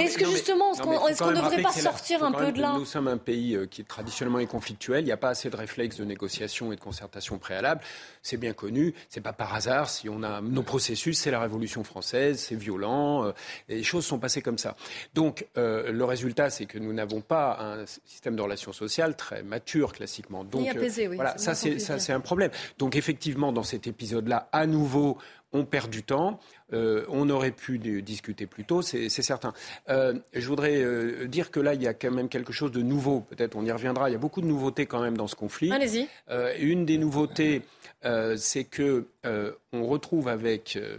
Est-ce que justement, est-ce qu'on ne devrait pas sortir un peu de là? Nous sommes un pays euh, qui traditionnellement est conflictuel. Il n'y a pas assez de réflexes de négociation et de concertation préalable. C'est bien connu. C'est pas par hasard si on a nos processus. C'est la Révolution française. C'est violent. euh, les choses sont passées comme ça. Donc euh, le résultat, c'est que nous n'avons pas un système de relations sociales très mature classiquement. Donc Ni apaisé, oui, voilà, ça c'est compliqué. ça c'est un problème. Donc effectivement, dans cet épisode-là, à nouveau, on perd du temps. Euh, on aurait pu discuter plus tôt, c'est certain. Euh, je voudrais euh, dire que là, il y a quand même quelque chose de nouveau. Peut-être on y reviendra. Il y a beaucoup de nouveautés quand même dans ce conflit. Allez-y. Euh, une des nouveautés, euh, c'est que euh, on retrouve avec, euh,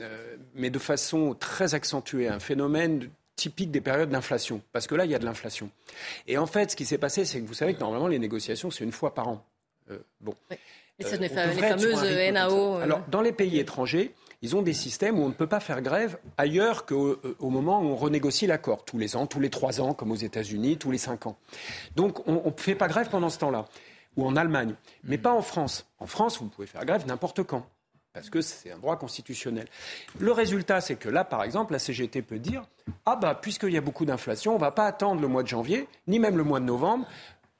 euh, mais de façon très accentuée, un phénomène typique des périodes d'inflation. Parce que là, il y a de l'inflation. Et en fait, ce qui s'est passé, c'est que vous savez que normalement, les négociations, c'est une fois par an. Euh, bon. Et ça, Euh, les fameuses NAO, ça. euh. Alors, dans les pays étrangers, ils ont des systèmes où on ne peut pas faire grève ailleurs qu'au euh, au moment où on renégocie l'accord, tous les ans, tous les trois ans, comme aux États-Unis, tous les cinq ans. Donc, on ne fait pas grève pendant ce temps-là, ou en Allemagne, mais pas en France. En France, vous pouvez faire grève n'importe quand. Parce que c'est un droit constitutionnel. Le résultat, c'est que là, par exemple, la CGT peut dire Ah, bah, puisqu'il y a beaucoup d'inflation, on ne va pas attendre le mois de janvier, ni même le mois de novembre,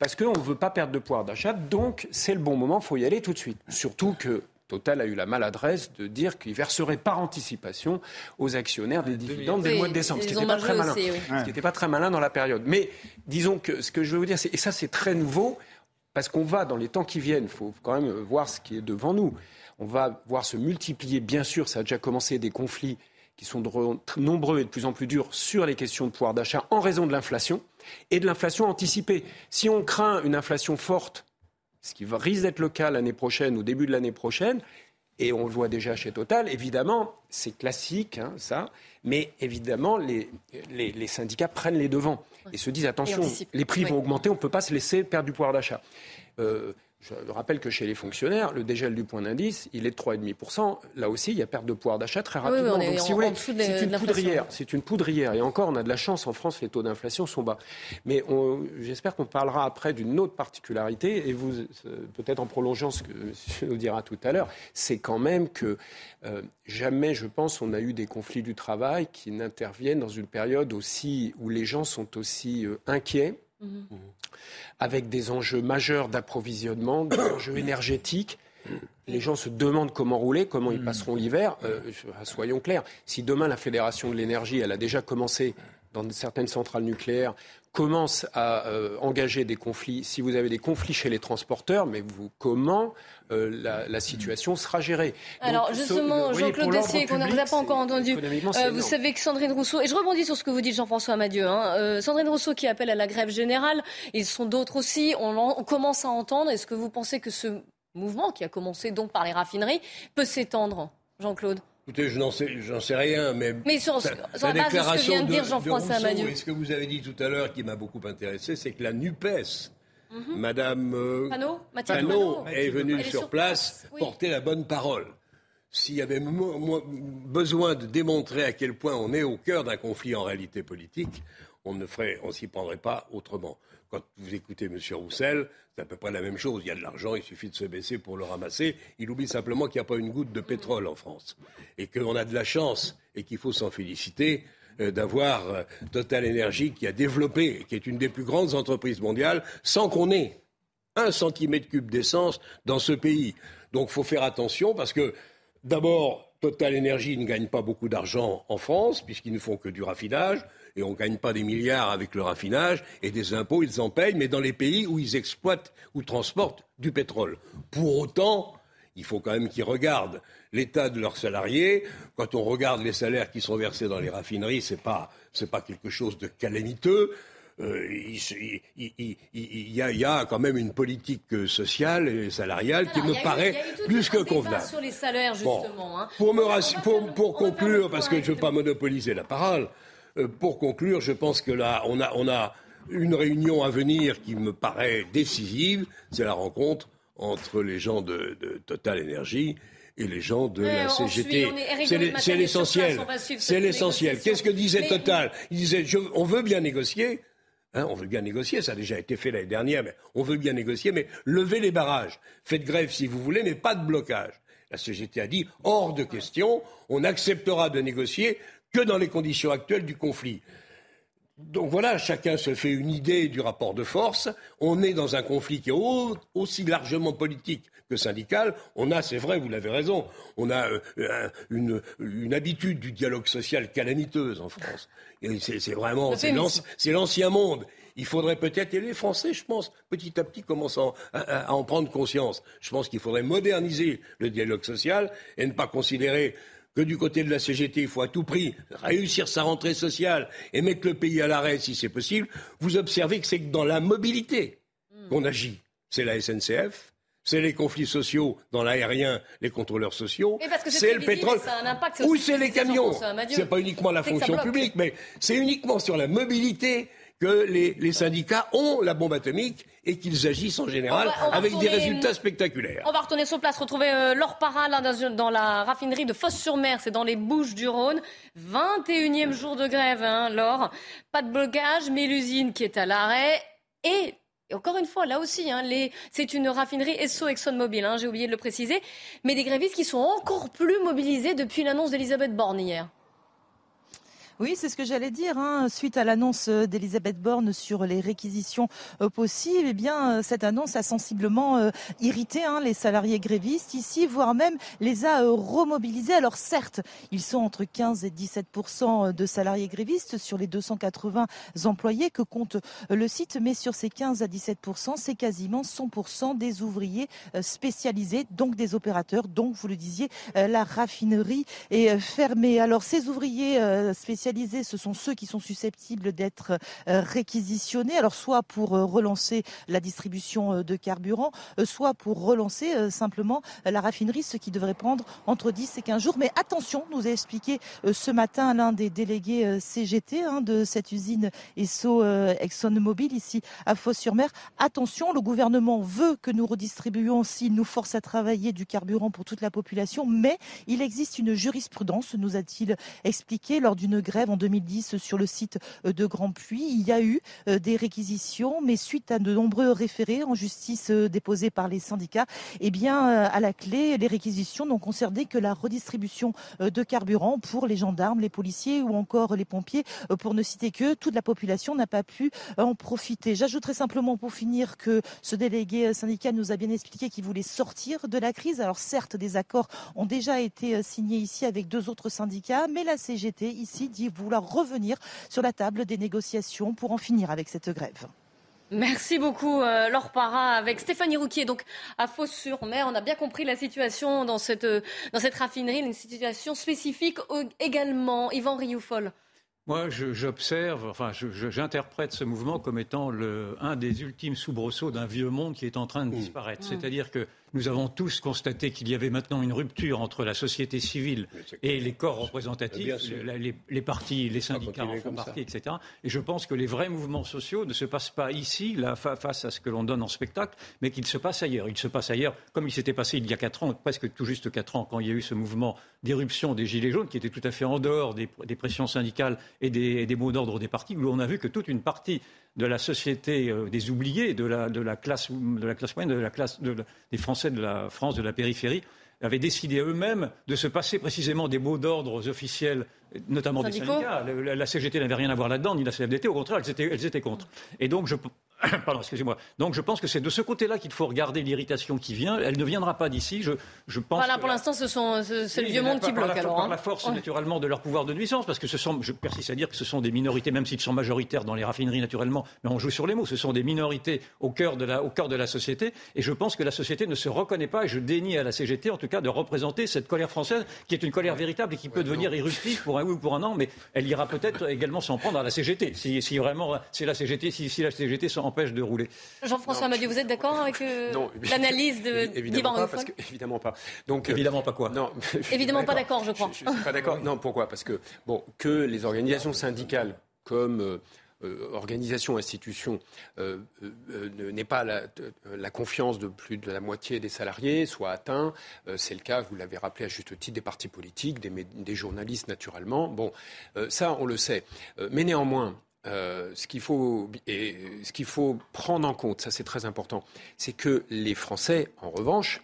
parce qu'on ne veut pas perdre de pouvoir d'achat, donc c'est le bon moment, il faut y aller tout de suite. Surtout que Total a eu la maladresse de dire qu'il verserait par anticipation aux actionnaires des dividendes dès le Oui, mois de décembre, ce qui n'était pas très malin. aussi, oui. Ce qui n'était pas très malin dans la période. Mais disons que ce que je veux vous dire, c'est, et ça c'est très nouveau, parce qu'on va dans les temps qui viennent, il faut quand même voir ce qui est devant nous. On va voir se multiplier, bien sûr, ça a déjà commencé des conflits qui sont de re- tr- nombreux et de plus en plus durs sur les questions de pouvoir d'achat en raison de l'inflation et de l'inflation anticipée. Si on craint une inflation forte, ce qui risque d'être le cas l'année prochaine, au début de l'année prochaine, et on le voit déjà chez Total, évidemment, c'est classique, hein, ça, mais évidemment, les, les, les syndicats prennent les devants et se disent attention, les prix Oui. vont augmenter, on ne peut pas se laisser perdre du pouvoir d'achat. Euh, je rappelle que chez les fonctionnaires, le dégel du point d'indice, il est de 3,5%. Là aussi, il y a perte de pouvoir d'achat très rapidement. Donc, si en- vous voulez, c'est une poudrière. C'est une poudrière. Et encore, on a de la chance. En France, les taux d'inflation sont bas. Mais j'espère qu'on parlera après d'une autre particularité. Et vous, euh, peut-être en prolongeant ce que monsieur nous dira tout à l'heure, c'est quand même que euh, jamais, je pense, on a eu des conflits du travail qui n'interviennent dans une période aussi où les gens sont aussi euh, inquiets avec des enjeux majeurs d'approvisionnement, des <coughs> enjeux énergétiques. Les gens se demandent comment rouler, comment ils passeront l'hiver. Euh, soyons clairs, si demain la Fédération de l'énergie, elle a déjà commencé dans certaines centrales nucléaires commencent à euh, engager des conflits, si vous avez des conflits chez les transporteurs, mais vous, comment euh, la, situation sera gérée? Alors justement, Jean-Claude Dessier, qu'on n'a pas encore entendu, euh, vous savez que Sandrine Rousseau, et je rebondis sur ce que vous dites Jean-François Amadieu, hein, Sandrine Rousseau qui appelle à la grève générale, ils sont d'autres aussi, on, on commence à entendre, est-ce que vous pensez que ce mouvement qui a commencé donc par les raffineries peut s'étendre, Jean-Claude? Écoutez, je n'en sais, sais, rien, mais. Mais sur, sur la base de ce que vient de dire Jean-François. Et ce que vous avez dit tout à l'heure qui m'a beaucoup intéressé, c'est que la NUPES, mhm. Madame euh, Pano, est venue sur, place, porter la bonne parole. S'il y avait besoin de démontrer à quel point on est au cœur d'un conflit en réalité politique, on ne ferait, on s'y prendrait pas autrement. Quand vous écoutez M. Roussel, c'est à peu près la même chose. Il y a de l'argent, il suffit de se baisser pour le ramasser. Il oublie simplement qu'il n'y a pas une goutte de pétrole en France. Et qu'on a de la chance et qu'il faut s'en féliciter euh, d'avoir euh, Total Energy qui a développé, qui est une des plus grandes entreprises mondiales, sans qu'on ait un centimètre cube d'essence dans ce pays. Donc il faut faire attention parce que, d'abord, Total Energy ne gagne pas beaucoup d'argent en France, puisqu'ils ne font que du raffinage et on ne gagne pas des milliards avec le raffinage, et des impôts, ils en payent, mais dans les pays où ils exploitent ou transportent du pétrole. Pour autant, il faut quand même qu'ils regardent l'état de leurs salariés. Quand on regarde les salaires qui sont versés dans les raffineries, ce n'est pas, pas quelque chose de calamiteux. Euh, il, y a, quand même une politique sociale et salariale qui me paraît plus que convenable. Sur les salaires, justement. Hein. Pour, me pour, pour conclure, parce que je ne veux pas monopoliser la parole, euh, pour conclure, je pense que là, on a, une réunion à venir qui me paraît décisive. C'est la rencontre entre les gens de, Total Energy et les gens de la CGT. C'est l'essentiel. C'est l'essentiel. Qu'est-ce que disait Total Il disait on veut bien négocier. Hein, on veut bien négocier, ça a déjà été fait l'année dernière, mais on veut bien négocier, mais levez les barrages. Faites grève si vous voulez, mais pas de blocage. La CGT a dit hors de question, on acceptera de négocier que dans les conditions actuelles du conflit. Donc voilà, chacun se fait une idée du rapport de force. On est dans un conflit qui est aussi largement politique que syndical. On a, c'est vrai, vous l'avez raison, on a euh, une, habitude du dialogue social calamiteuse en France. c'est vraiment, c'est l'ancien monde. Il faudrait peut-être, et les Français, je pense, petit à petit commencent à en prendre conscience. Je pense qu'il faudrait moderniser le dialogue social et ne pas considérer que du côté de la CGT, il faut à tout prix réussir sa rentrée sociale et mettre le pays à l'arrêt si c'est possible, vous observez que c'est dans la mobilité qu'on agit. C'est la SNCF, c'est les conflits sociaux dans l'aérien, les contrôleurs sociaux, c'est le pétrole, ou c'est les camions. C'est pas uniquement la fonction publique, mais c'est uniquement sur la mobilité que les, syndicats ont la bombe atomique et qu'ils agissent en général avec des résultats spectaculaires. On va retourner sur place, retrouver euh, Laure Parra dans, la raffinerie de Fosse-sur-Mer, c'est dans les Bouches du Rhône. 21e jour de grève, hein, Laure. Pas de blocage, mais l'usine qui est à l'arrêt et encore une fois, là aussi, hein, c'est une raffinerie Esso ExxonMobil, hein, j'ai oublié de le préciser, mais des grévistes qui sont encore plus mobilisés depuis l'annonce d'Elisabeth Borne hier. Oui, c'est ce que j'allais dire. Hein. Suite à l'annonce euh, d'Elisabeth Borne sur les réquisitions euh, possibles, eh bien, euh, cette annonce a sensiblement irrité hein, les salariés grévistes ici, voire même les a remobilisés. Alors certes, ils sont entre 15 et 17% de salariés grévistes sur les 280 employés que compte le site, mais sur ces 15 à 17% c'est quasiment 100% des ouvriers spécialisés, donc des opérateurs. Donc, vous le disiez, la raffinerie est fermée. Alors, ces ouvriers spécialisés ce sont ceux qui sont susceptibles d'être euh, réquisitionnés, alors soit pour euh, relancer la distribution euh, de carburant, soit pour relancer simplement la raffinerie, ce qui devrait prendre entre 10 et 15 jours. Mais attention, nous a expliqué ce matin l'un des délégués CGT hein, de cette usine ESSO ExxonMobil ici à Fos-sur-Mer. Attention, le gouvernement veut que nous redistribuions s'il nous force à travailler du carburant pour toute la population, mais il existe une jurisprudence, nous a-t-il expliqué lors d'une grève en 2010 sur le site euh, de Grand Puy. Il y a eu euh, des réquisitions, mais suite à de nombreux référés en justice euh, déposés par les syndicats, eh bien, à la clé, les réquisitions n'ont concerné que la redistribution de carburant pour les gendarmes, les policiers ou encore les pompiers, pour ne citer que toute la population n'a pas pu en profiter. J'ajouterai simplement pour finir que ce délégué syndical nous a bien expliqué qu'il voulait sortir de la crise. Alors certes, des accords ont déjà été signés ici avec deux autres syndicats, mais la CGT ici dit salariés vouloir revenir sur la table des négociations pour en finir avec cette grève. Merci beaucoup, euh, Laure Parra, avec Stéphanie Rouquier, donc à Fos-sur-Mer. On a bien compris la situation dans cette, euh, dans cette raffinerie, une situation spécifique également. Yvan Rioufol. Moi, j'observe, enfin, j'interprète ce mouvement comme étant le, un des ultimes soubresauts d'un vieux monde qui est en train de mmh. disparaître. Mmh. C'est-à-dire que nous avons tous constaté qu'il y avait maintenant une rupture entre la société civile et les corps représentatifs, les, les, partis, les syndicats en font partie, etc. Et je pense que les vrais mouvements sociaux ne se passent pas ici, là, face à ce que l'on donne en spectacle, mais qu'ils se passent ailleurs. Ils se passent ailleurs, comme il s'était passé il y a quatre ans, presque tout juste quatre ans, quand il y a eu ce mouvement d'éruption des Gilets jaunes, qui était tout à fait en dehors des, pressions syndicales et des, des mots d'ordre des partis, où on a vu que toute une partie de la société euh, des oubliés, de la, de la, classe, de la classe moyenne, de la classe des Français de la France, de la périphérie, avaient décidé eux-mêmes de se passer précisément des mots d'ordre officiels, notamment des syndicats. La, CGT n'avait rien à voir là-dedans, ni la CFDT, au contraire, elles étaient, elles étaient contre. Et donc, je, <coughs> Pardon, excusez-moi. Donc je pense que c'est de ce côté-là qu'il faut regarder l'irritation qui vient. Elle ne viendra pas d'ici. Je, je pense. Voilà, pour l'instant, ce sont, c'est le vieux monde qui bloque. Par la, alors, par la force, naturellement, de leur pouvoir de nuisance, parce que ce sont, je persiste à dire que ce sont des minorités, même s'ils sont majoritaires dans les raffineries, naturellement. Mais on joue sur les mots. Ce sont des minorités au cœur de la, au cœur de la société. Et je pense que la société ne se reconnaît pas. Et je dénie à la CGT, en tout cas, de représenter cette colère française, qui est une colère véritable et qui peut devenir irruptive pour un oui ou pour un non. Mais elle ira peut-être également s'en prendre à la CGT, si, si vraiment, si la CGT, si, si la CGT s'empêche de rouler. Jean-François Madieu, vous êtes d'accord avec euh, l'analyse d'Yvan parce que, Évidemment pas. Donc, euh, évidemment pas quoi Non, <laughs> évidemment pas d'accord, je crois. Je, ne suis pas d'accord. Non, pourquoi? Parce que bon, que les organisations syndicales comme euh, euh organisation, institution, euh, pas la, la, confiance de plus de la moitié des salariés, soit atteint. c'est le cas, vous l'avez rappelé à juste titre, des partis politiques, des, des journalistes naturellement. Bon, ça, on le sait. mais néanmoins, euh, ce qu'il faut, et ce qu'il faut prendre en compte, ça c'est très important, c'est que les Français, en revanche,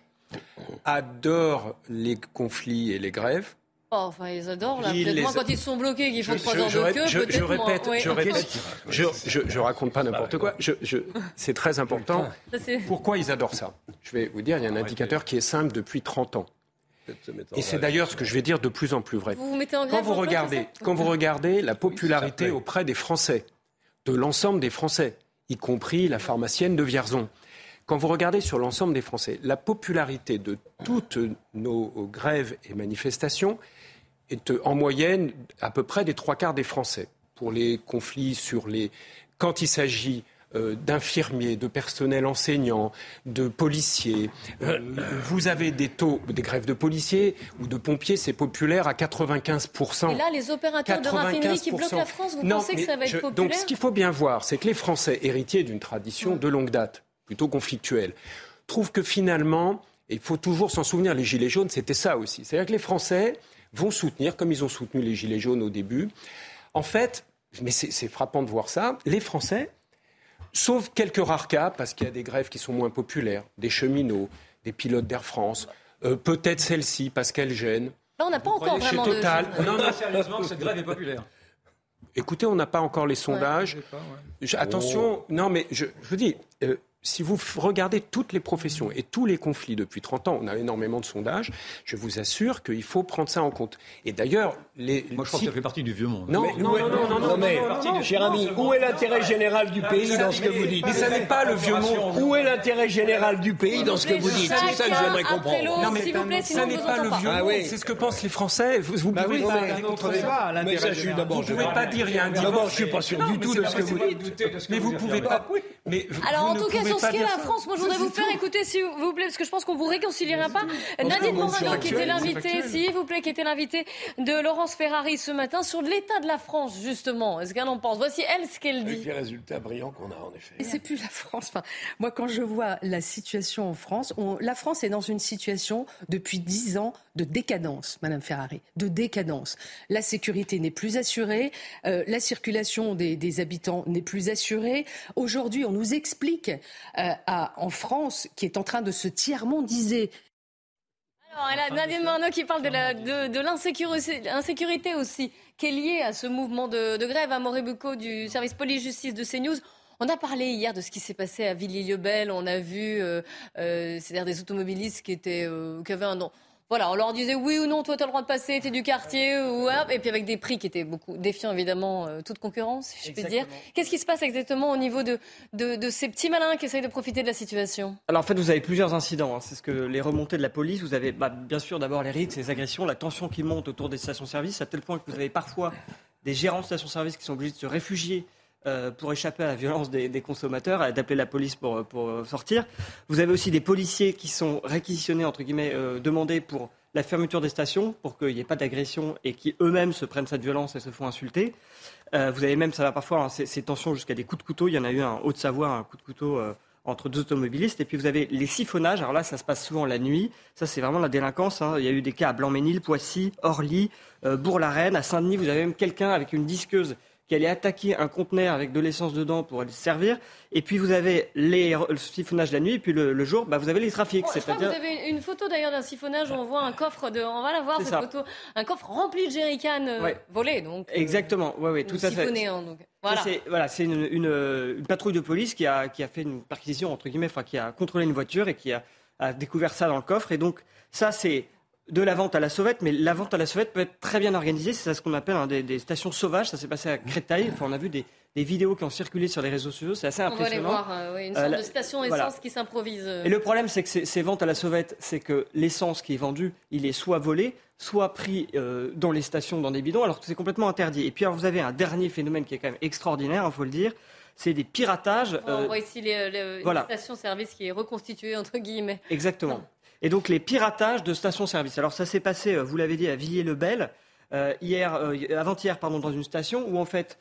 adorent les conflits et les grèves. Oh, enfin, ils adorent. Là. Peut-être moins quand ils sont bloqués, qu'ils font trois heures de queue. Je, je répète, je, répète je, je, raconte pas n'importe quoi. c'est très important. Pourquoi ils adorent ça? Je vais vous dire, il y a un indicateur qui est simple depuis 30 ans. Et c'est d'ailleurs ce que je vais dire de plus en plus vrai. Vous vous mettez en quand vous regardez, quand vous regardez la popularité auprès des Français, de l'ensemble des Français, y compris la pharmacienne de Vierzon, quand vous regardez sur l'ensemble des Français, la popularité de toutes nos grèves et manifestations est en moyenne à peu près des trois quarts des Français. Pour les conflits sur les. Quand il s'agit euh, d'infirmiers, de personnel enseignant, de policiers. Euh, vous avez des taux, des grèves de policiers ou de pompiers, c'est populaire à 95%. Et là, les opérateurs de raffinerie qui bloquent la France, vous pensez que ça va être populaire Donc, ce qu'il faut bien voir, c'est que les Français, héritiers d'une tradition de longue date, plutôt conflictuelle, trouvent que finalement, il faut toujours s'en souvenir, les Gilets jaunes, c'était ça aussi. C'est-à-dire que les Français vont soutenir, comme ils ont soutenu les Gilets jaunes au début, en fait, mais c'est frappant de voir ça, les Français Sauf quelques rares cas, parce qu'il y a des grèves qui sont moins populaires, des cheminots, des pilotes d'Air France, euh, peut-être celle-ci parce qu'elle gêne. Là, on n'a pas encore vraiment Total. de... Non, non, sérieusement, cette grève est populaire. Écoutez, on n'a pas encore les sondages. attention, non, mais je, vous dis, euh, si vous regardez toutes les professions et tous les conflits depuis 30 ans, on a énormément de sondages, je vous assure qu'il faut prendre ça en compte. Et d'ailleurs, les. Moi, je crois que ça fait partie du vieux monde. Non, non, non, non, mais, cher ami, où est l'intérêt général du pays dans ce que vous dites Mais ça n'est pas le vieux monde. Où est l'intérêt général du pays dans ce que vous dites? C'est ça que j'aimerais comprendre. Non, mais ça n'est pas le vieux monde. C'est ce que pensent les Français. Vous pouvez pas. Mais ça, je. Vous pouvez pas dire rien. D'abord, je suis pas sûr du tout de ce que vous dites. Mais vous pouvez pas. Alors, en tout cas, sur ce qu'est la France, je voudrais vous faire écouter, s'il vous plaît, parce que je pense qu'on vous réconciliera pas. Nadine Morano, qui était l'invitée, s'il vous plaît, qui était l'invitée de Laurence Ferrari ce matin sur l'état de la France, justement. Est-ce qu'elle en pense? Voici elle ce qu'elle dit. Avec les résultats brillants qu'on a, en effet. Et c'est plus la France. Enfin, moi, quand je vois la situation en France, la France est dans une situation depuis dix ans de décadence, Madame Ferrari, de décadence. La sécurité n'est plus assurée, euh, la circulation des, des habitants n'est plus assurée. Aujourd'hui, on nous explique euh, à, en France, qui est en train de se tiers-mondiser, alors, elle a Nadine Morneau qui parle de l'insécurité aussi, qui est liée à ce mouvement de, grève à Morebuco du service police-justice de CNews. On a parlé hier de ce qui s'est passé à Villiers-le-Bel. On a vu, euh, euh, c'est-à-dire des automobilistes qui, étaient, qui avaient un, voilà, on leur disait oui ou non, toi t'as le droit de passer, t'es du quartier et puis avec des prix qui étaient beaucoup défiant évidemment euh, toute concurrence, si je exactement. peux dire. Qu'est-ce qui se passe exactement au niveau de, de, ces petits malins qui essayent de profiter de la situation? Alors en fait, vous avez plusieurs incidents. Hein. C'est ce que les remontées de la police. Vous avez bah, bien sûr d'abord les rixes, les agressions, la tension qui monte autour des stations-service à tel point que vous avez parfois des gérants de stations-service qui sont obligés de se réfugier euh, pour échapper à la violence des, consommateurs, d'appeler la police pour, euh, sortir. Vous avez aussi des policiers qui sont réquisitionnés, entre guillemets, euh, demandés pour la fermeture des stations, pour qu'il n'y ait pas d'agression et qui eux-mêmes se prennent cette violence et se font insulter. Vous avez même, ça va parfois, hein, ces, tensions jusqu'à des coups de couteau. Il y en a eu un haut de Savoie, un coup de couteau entre deux automobilistes. Et puis vous avez les siphonnages. Alors là, ça se passe souvent la nuit. Ça, c'est vraiment la délinquance. Hein. Il y a eu des cas à Blanc-Ménil, Poissy, Orly, Bourg-la-Reine. À Saint-Denis, vous avez même quelqu'un avec une disqueuse qui allait attaquer un conteneur avec de l'essence dedans pour aller se servir. Et puis vous avez les, le siphonnage la nuit, et puis le, jour, bah vous avez les trafics. Bon, je crois vous avez une, photo d'ailleurs d'un siphonnage où on voit un coffre de. On va la voir cette photo. Un coffre rempli de jerrycans euh, ouais. volés. Donc, euh, Exactement, oui, oui, tout à fait. Hein, donc. Voilà, c'est voilà, une, une, euh, une, patrouille de police qui a, qui a fait une perquisition, entre guillemets, enfin, qui a contrôlé une voiture et qui a, a découvert ça dans le coffre. Et donc, ça, c'est de la vente à la sauvette, mais la vente à la sauvette peut être très bien organisée. C'est ce qu'on appelle hein, des, stations sauvages. Ça s'est passé à Créteil. Enfin, on a vu des, vidéos qui ont circulé sur les réseaux sociaux. C'est assez impressionnant. On va les voir. Euh, une euh, sorte de station essence qui s'improvise. Euh. Et le problème, c'est que ces, ventes à la sauvette, c'est que l'essence qui est vendue, il est soit volé, soit pris dans les stations, dans des bidons, alors que c'est complètement interdit. Et puis, alors, vous avez un dernier phénomène qui est quand même extraordinaire, il faut le dire c'est des piratages. On voit ici les, stations-service qui est reconstituée, entre guillemets. Exactement et donc les piratages de stations-service. Alors ça s'est passé, euh, vous l'avez dit, à Villiers-le-Bel, euh, hier, euh, avant-hier, pardon, dans une station où en fait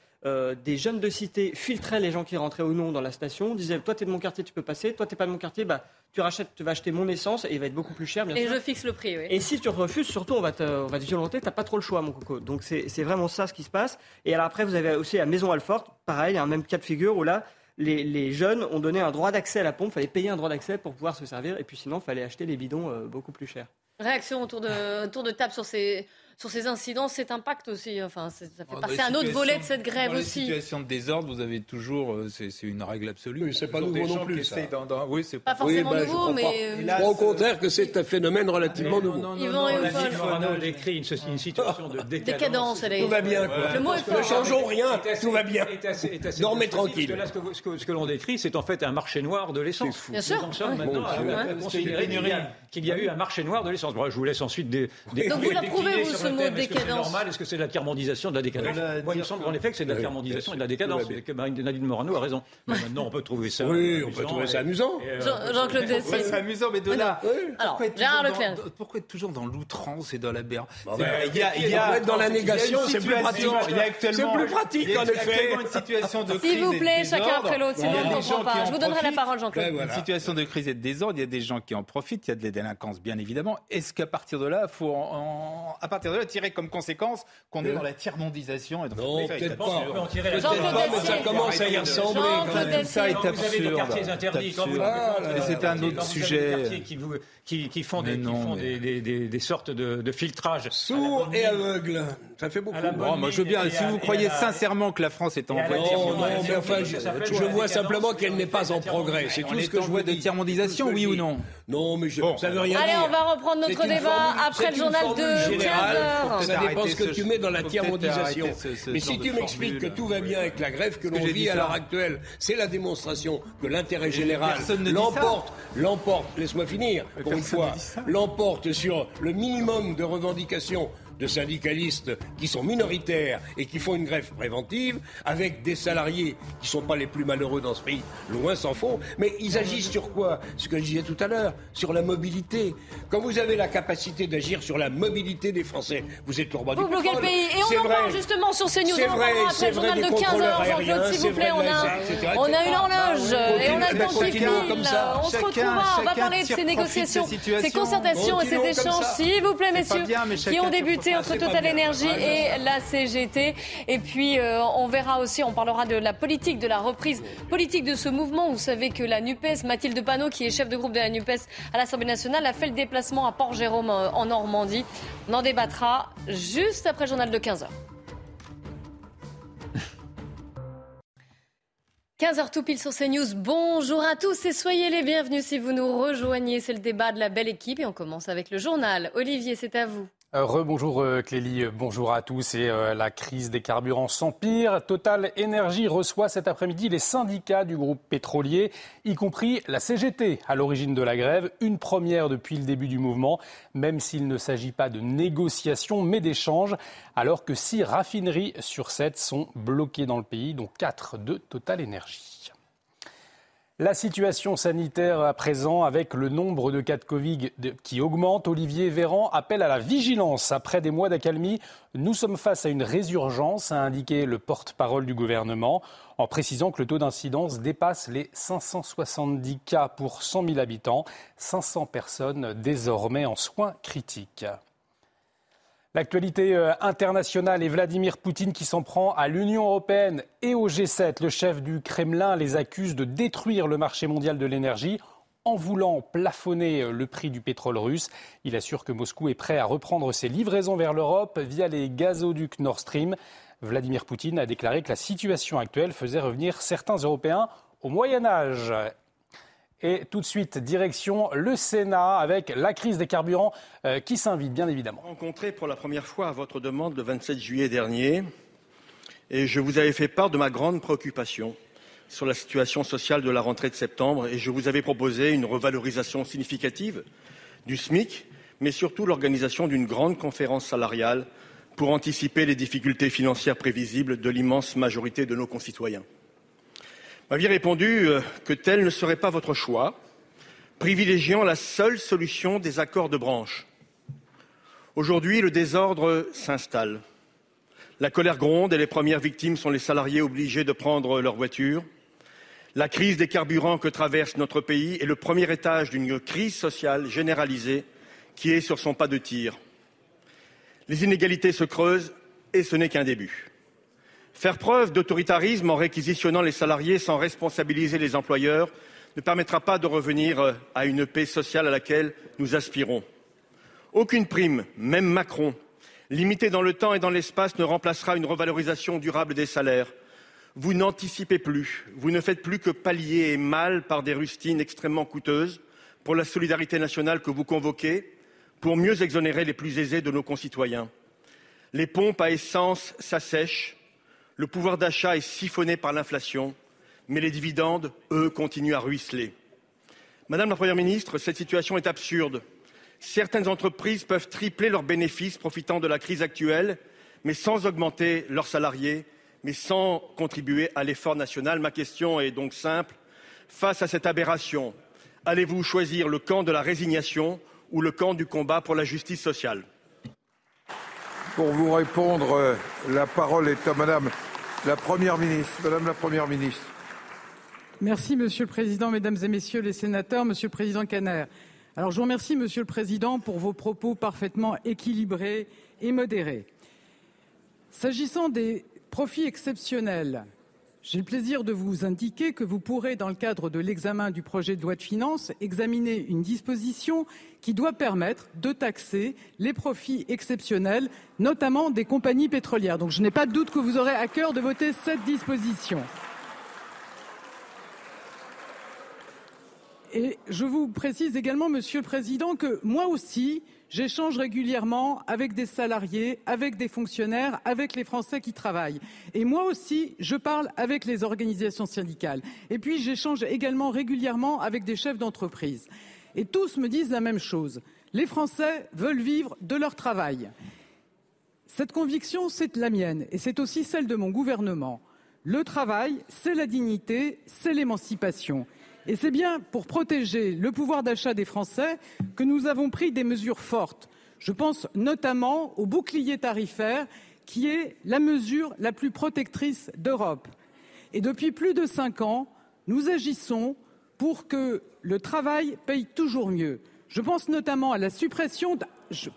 des jeunes de cité filtraient les gens qui rentraient ou non dans la station, disaient toi t'es de mon quartier, tu peux passer, toi t'es pas de mon quartier, bah tu rachètes, tu vas acheter mon essence et il va être beaucoup plus cher. Et je fixe le prix. Oui. Et si tu refuses, surtout on va te, on va te violenter, t'as pas trop le choix mon coco. Donc c'est vraiment ça ce qui se passe. Et alors après vous avez aussi à Maison Alfort, pareil, un même cas de figure où là les, jeunes ont donné un droit d'accès à la pompe. Il fallait payer un droit d'accès pour pouvoir se servir. Et puis sinon, il fallait acheter les bidons euh, beaucoup plus chers. Réaction autour de, autour de table sur ces, sur ces incidents, cet impact aussi. Enfin, ça fait partie un autre volet de cette grève dans aussi. Dans les situations de désordre, vous avez toujours, euh, c'est une règle absolue. Oui, c'est pas nouveau non plus. Pas forcément ben, nouveau, mais. Euh, Au contraire que c'est un phénomène relativement non, nouveau. Yvan et On décrit une, situation de ah, décadence. décadence tout va bien. Quoi. Le mot est fort. Ne changeons rien. Tout va bien. Dormez tranquille. ce que l'on décrit, c'est en fait un marché noir de l'essence. Bien sûr. Nous sommes maintenant à considérer qu'il y a eu un marché noir de l'essence. Je vous laisse ensuite des. Donc vous l'approuvez, vous, ce mot décadence. Est-ce que c'est normal Est-ce que c'est de la carmandisation de la décadence Moi, il me semble qu'en effet que c'est de la carmandisation et de la décadence. Et que Nadine Morano a raison. <laughs> Mais maintenant, on peut trouver ça. Oui, on peut euh, trouver ça amusant. Jean-Claude Dessay. C'est amusant, mais de là. Alors, Gérard Leclerc. Pourquoi être toujours dans l'outrance et dans la berre Il y a dans la négation, c'est plus pratique. C'est plus pratique, en effet. Une situation de S'il vous plaît, chacun après l'autre, sinon on ne comprend pas. Je vous donnerai la parole, Jean-Claude. Une situation de crise et de désordre, il y a des gens qui en profitent, il y a de la délinquance, bien évidemment. Est-ce qu'à partir de là, faut à partir devrait tirer comme conséquence qu'on est euh. dans la tiers-mondisation. Non, peut-être pas. Peut-être ça commence à y ressembler. Ça est absurde. Vous avez des quartiers interdits. C'est un autre sujet. Qui font des sortes de filtrage. Sourds et aveugles. Ça fait beaucoup. Oh, moi, je veux bien. Si vous croyez sincèrement que la France est en voie Non, non, mais enfin, je, vois simplement qu'elle n'est pas en progrès. C'est tout ce que je vois de tiers-mondisation, oui ou non Non, mais je, bon. ça veut rien Allez, dire. Allez, on va reprendre notre débat après le journal de 15 Ça dépend ce que tu mets dans la tiers-mondisation. Mais si tu m'expliques que tout va bien avec la grève que l'on vit à l'heure actuelle, c'est la démonstration que l'intérêt général l'emporte, l'emporte, laisse-moi finir, pour une fois, l'emporte sur le minimum de revendications de syndicalistes qui sont minoritaires et qui font une grève préventive, avec des salariés qui ne sont pas les plus malheureux dans ce pays, loin s'en faut, mais ils agissent sur quoi? Ce que je disais tout à l'heure, sur la mobilité. Quand vous avez la capacité d'agir sur la mobilité des Français, vous êtes le roi vous du pétrole. Le pays. Et on en parle justement sur ces news. On en le journal de 15 heures, Jean-Claude, s'il vous plaît. On a, on a une horloge bah, et on a le temps qui. On se retrouvera, on va parler de ces négociations, ces concertations et ces échanges, s'il vous plaît, messieurs, qui ont débuté entre Total Energy et la CGT. Et puis, euh, on verra aussi, on parlera de la politique, de la reprise politique de ce mouvement. Vous savez que la NUPES, Mathilde Panot, qui est chef de groupe de la NUPES à l'Assemblée nationale, a fait le déplacement à Port-Jérôme euh, en Normandie. On en débattra juste après le journal de 15h. 15h <laughs> tout pile sur CNews. Bonjour à tous et soyez les bienvenus si vous nous rejoignez. C'est le débat de la belle équipe et on commence avec le journal. Olivier, c'est à vous. Euh, rebonjour euh, Clélie, bonjour à tous. Et euh, la crise des carburants s'empire. Total Énergie reçoit cet après-midi les syndicats du groupe pétrolier, y compris la CGT à l'origine de la grève. Une première depuis le début du mouvement, même s'il ne s'agit pas de négociations mais d'échanges, alors que six raffineries sur sept sont bloquées dans le pays, dont quatre de Total Énergie. La situation sanitaire à présent, avec le nombre de cas de Covid qui augmente, Olivier Véran appelle à la vigilance. Après des mois d'accalmie, nous sommes face à une résurgence, a indiqué le porte-parole du gouvernement, en précisant que le taux d'incidence dépasse les 570 cas pour 100 000 habitants, 500 personnes désormais en soins critiques. L'actualité euh, internationale et Vladimir Poutine qui s'en prend à l'Union européenne et au G7. Le chef du Kremlin les accuse de détruire le marché mondial de l'énergie en voulant plafonner euh, le prix du pétrole russe. Il assure que Moscou est prêt à reprendre ses livraisons vers l'Europe via les gazoducs Nord Stream. Vladimir Poutine a déclaré que la situation actuelle faisait revenir certains Européens au Moyen Âge. Et tout de suite, direction le Sénat avec la crise des carburants euh, qui s'invite, bien évidemment. Rencontré pour la première fois à votre demande le 27 juillet dernier, et je vous avais fait part de ma grande préoccupation sur la situation sociale de la rentrée de septembre, et je vous avais proposé une revalorisation significative du SMIC, mais surtout l'organisation d'une grande conférence salariale pour anticiper les difficultés financières prévisibles de l'immense majorité de nos concitoyens m'aviez répondu euh, que tel ne serait pas votre choix, privilégiant la seule solution des accords de branche. Aujourd'hui, le désordre s'installe. La colère gronde et les premières victimes sont les salariés obligés de prendre leur voiture. La crise des carburants que traverse notre pays est le premier étage d'une crise sociale généralisée qui est sur son pas de tir. Les inégalités se creusent et ce n'est qu'un début. Faire preuve d'autoritarisme en réquisitionnant les salariés sans responsabiliser les employeurs ne permettra pas de revenir euh, à une paix sociale à laquelle nous aspirons. Aucune prime, même Macron, limitée dans le temps et dans l'espace, ne remplacera une revalorisation durable des salaires. Vous n'anticipez plus, vous ne faites plus que pallier et mal par des rustines extrêmement coûteuses pour la solidarité nationale que vous convoquez, pour mieux exonérer les plus aisés de nos concitoyens. Les pompes à essence s'assèchent, le pouvoir d'achat est siphonné par l'inflation, mais les dividendes, eux, continuent à ruisseler. Madame la Première ministre, cette situation est absurde. Certaines entreprises peuvent tripler leurs bénéfices profitant de la crise actuelle, mais sans augmenter leurs salariés, mais sans contribuer à l'effort national. Ma question est donc simple. Face à cette aberration, allez-vous choisir le camp de la résignation ou le camp du combat pour la justice sociale? Pour vous répondre, euh, la parole est à Madame la Première ministre. Madame la Première ministre. Merci, Monsieur le Président, Mesdames et Messieurs les sénateurs, Monsieur le Président Caner. Alors, je vous remercie, Monsieur le Président, pour vos propos parfaitement équilibrés et modérés. S'agissant des profits exceptionnels j'ai le plaisir de vous indiquer que vous pourrez, dans le cadre de l'examen du projet de loi de finances, examiner une disposition qui doit permettre de taxer les profits exceptionnels, notamment des compagnies pétrolières. Donc je n'ai pas de doute que vous aurez à cœur de voter cette disposition. Je vous précise également, Monsieur le Président, que moi aussi, J'échange régulièrement avec des salariés, avec des fonctionnaires, avec les Français qui travaillent. Et moi aussi, je parle avec les organisations syndicales. Et puis, j'échange également régulièrement avec des chefs d'entreprise. Et tous me disent la même chose. Les Français veulent vivre de leur travail. Cette conviction, c'est la mienne et c'est aussi celle de mon gouvernement. Le travail, c'est la dignité, c'est l'émancipation. Et c'est bien pour protéger le pouvoir d'achat des Français que nous avons pris des mesures fortes. Je pense notamment au bouclier tarifaire, qui est la mesure la plus protectrice d'Europe. Et depuis plus de cinq ans, nous agissons pour que le travail paye toujours mieux. Je pense notamment à la suppression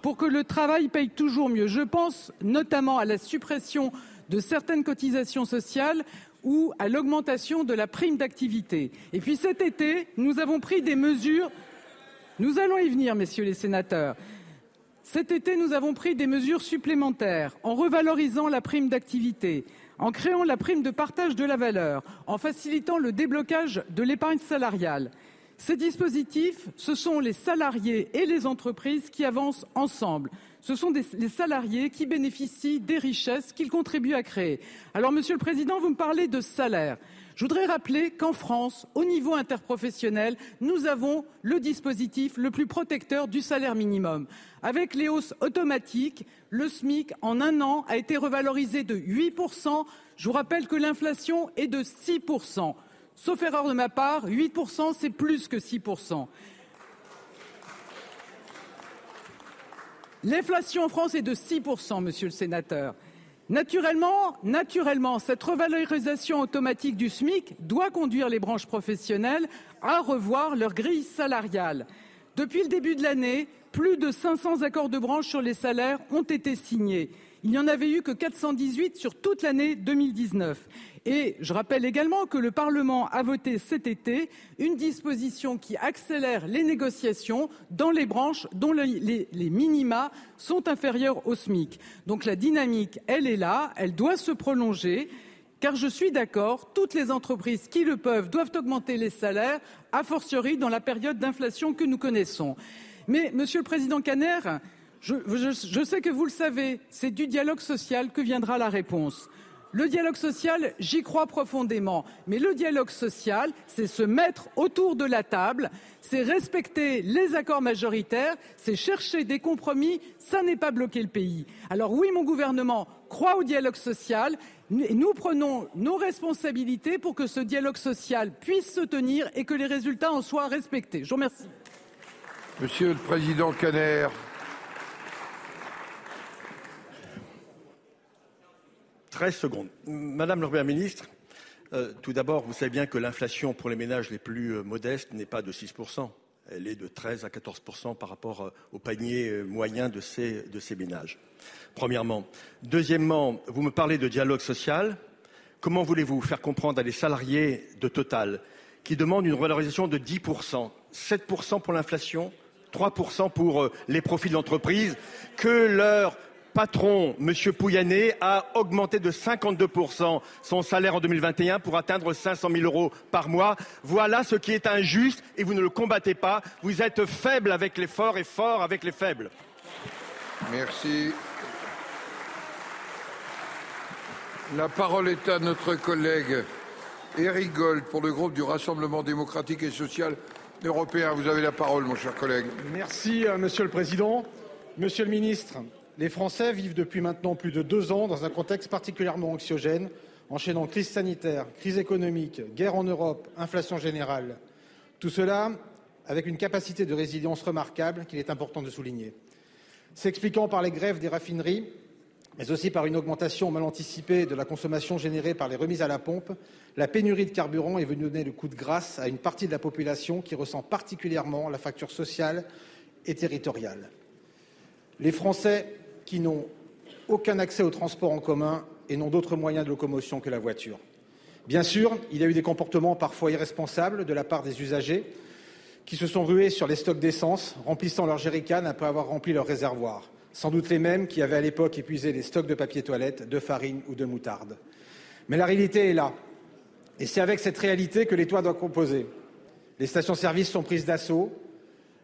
pour que le travail paye toujours mieux. Je pense notamment à la suppression de certaines cotisations sociales ou à l'augmentation de la prime d'activité. Et puis cet été, nous avons pris des mesures. Nous allons y venir, messieurs les sénateurs. Cet été, nous avons pris des mesures supplémentaires en revalorisant la prime d'activité, en créant la prime de partage de la valeur, en facilitant le déblocage de l'épargne salariale. Ces dispositifs, ce sont les salariés et les entreprises qui avancent ensemble. Ce sont les salariés qui bénéficient des richesses qu'ils contribuent à créer. Alors, Monsieur le Président, vous me parlez de salaire. Je voudrais rappeler qu'en France, au niveau interprofessionnel, nous avons le dispositif le plus protecteur du salaire minimum. Avec les hausses automatiques, le SMIC, en un an, a été revalorisé de 8%. Je vous rappelle que l'inflation est de 6%. Sauf erreur de ma part, 8%, c'est plus que 6%. L'inflation en France est de 6%, monsieur le sénateur. Naturellement, cette revalorisation automatique du SMIC doit conduire les branches professionnelles à revoir leur grille salariale. Depuis le début de l'année, plus de 500 accords de branche sur les salaires ont été signés. Il n'y en avait eu que 418 sur toute l'année 2019. Je rappelle également que le Parlement a voté cet été une disposition qui accélère les négociations dans les branches dont les, minima sont inférieurs au SMIC. Donc la dynamique, elle est là, elle doit se prolonger. Car je suis d'accord, toutes les entreprises qui le peuvent doivent augmenter les salaires, a fortiori dans la période d'inflation que nous connaissons. Mais, Monsieur le Président Caner, je sais que vous le savez, c'est du dialogue social que viendra la réponse. Le dialogue social, j'y crois profondément. Mais le dialogue social, c'est se mettre autour de la table, c'est respecter les accords majoritaires, c'est chercher des compromis, ça n'est pas bloquer le pays. Alors oui, mon gouvernement croit au dialogue social. Nous prenons nos responsabilités pour que ce dialogue social puisse se tenir et que les résultats en soient respectés. Je vous remercie. Monsieur le Président Caner. 13 secondes. Madame la Première ministre, euh, tout d'abord, vous savez bien que l'inflation pour les ménages les plus euh, modestes n'est pas de 6%. Elle est de 13 à 14% par rapport euh, au panier moyen de ces, de ces ménages. Premièrement. Deuxièmement, vous me parlez de dialogue social. Comment voulez-vous faire comprendre à des salariés de Total qui demandent une revalorisation de 10%, 7% pour l'inflation, 3% pour les profits de l'entreprise, que leur patron, M. Pouyanné, a augmenté de 52% son salaire en 2021 pour atteindre 500 000 euros par mois. Voilà ce qui est injuste et vous ne le combattez pas. Vous êtes faible avec les forts et fort avec les faibles. Merci. La parole est à notre collègue Éric Gold pour le groupe du Rassemblement démocratique et social européen. Vous avez la parole, mon cher collègue. Merci, Monsieur le Président. Monsieur le Ministre, les Français vivent depuis maintenant plus de deux ans dans un contexte particulièrement anxiogène, enchaînant crise sanitaire, crise économique, guerre en Europe, inflation générale. Tout cela avec une capacité de résilience remarquable qu'il est important de souligner. S'expliquant par les grèves des raffineries, mais aussi par une augmentation mal anticipée de la consommation générée par les remises à la pompe, la pénurie de carburant est venue donner le coup de grâce à une partie de la population qui ressent particulièrement la facture sociale et territoriale. Les Français qui n'ont aucun accès aux transports en commun et n'ont d'autres moyens de locomotion que la voiture. Bien sûr, il y a eu des comportements parfois irresponsables de la part des usagers qui se sont rués sur les stocks d'essence, remplissant leurs jerrycans après avoir rempli leur réservoir. Sans doute les mêmes qui avaient à l'époque épuisé les stocks de papier toilette, de farine ou de moutarde. Mais la réalité est là. Et c'est avec cette réalité que l'État doit composer. Les stations-service sont prises d'assaut,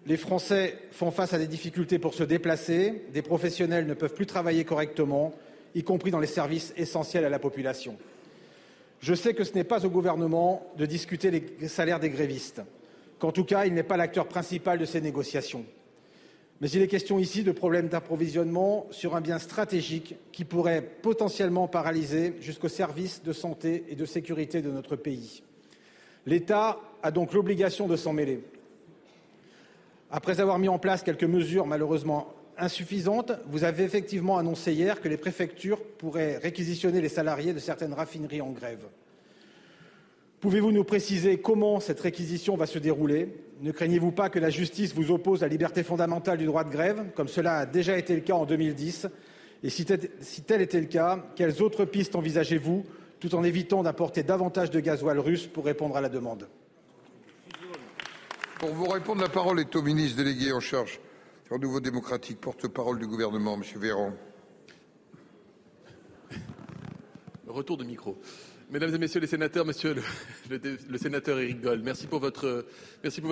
les Français font face à des difficultés pour se déplacer, des professionnels ne peuvent plus travailler correctement, y compris dans les services essentiels à la population. Je sais que ce n'est pas au gouvernement de discuter les salaires des grévistes, qu'en tout cas, il n'est pas l'acteur principal de ces négociations. Mais il est question ici de problèmes d'approvisionnement sur un bien stratégique qui pourrait potentiellement paralyser jusqu'au service de santé et de sécurité de notre pays. L'État a donc l'obligation de s'en mêler. Après avoir mis en place quelques mesures malheureusement insuffisantes, vous avez effectivement annoncé hier que les préfectures pourraient réquisitionner les salariés de certaines raffineries en grève. Pouvez-vous nous préciser comment cette réquisition va se dérouler? Ne craignez-vous pas que la justice vous oppose la liberté fondamentale du droit de grève, comme cela a déjà été le cas en 2010 Et si tel était le cas, quelles autres pistes envisagez-vous, tout en évitant d'apporter davantage de gasoil russe pour répondre à la demande? Pour vous répondre, la parole est au ministre délégué en charge du Nouveau démocratique, porte-parole du gouvernement, M. Véran. retour de micro. Mesdames et messieurs les sénateurs, monsieur le, sénateur Éric Gold, merci pour votre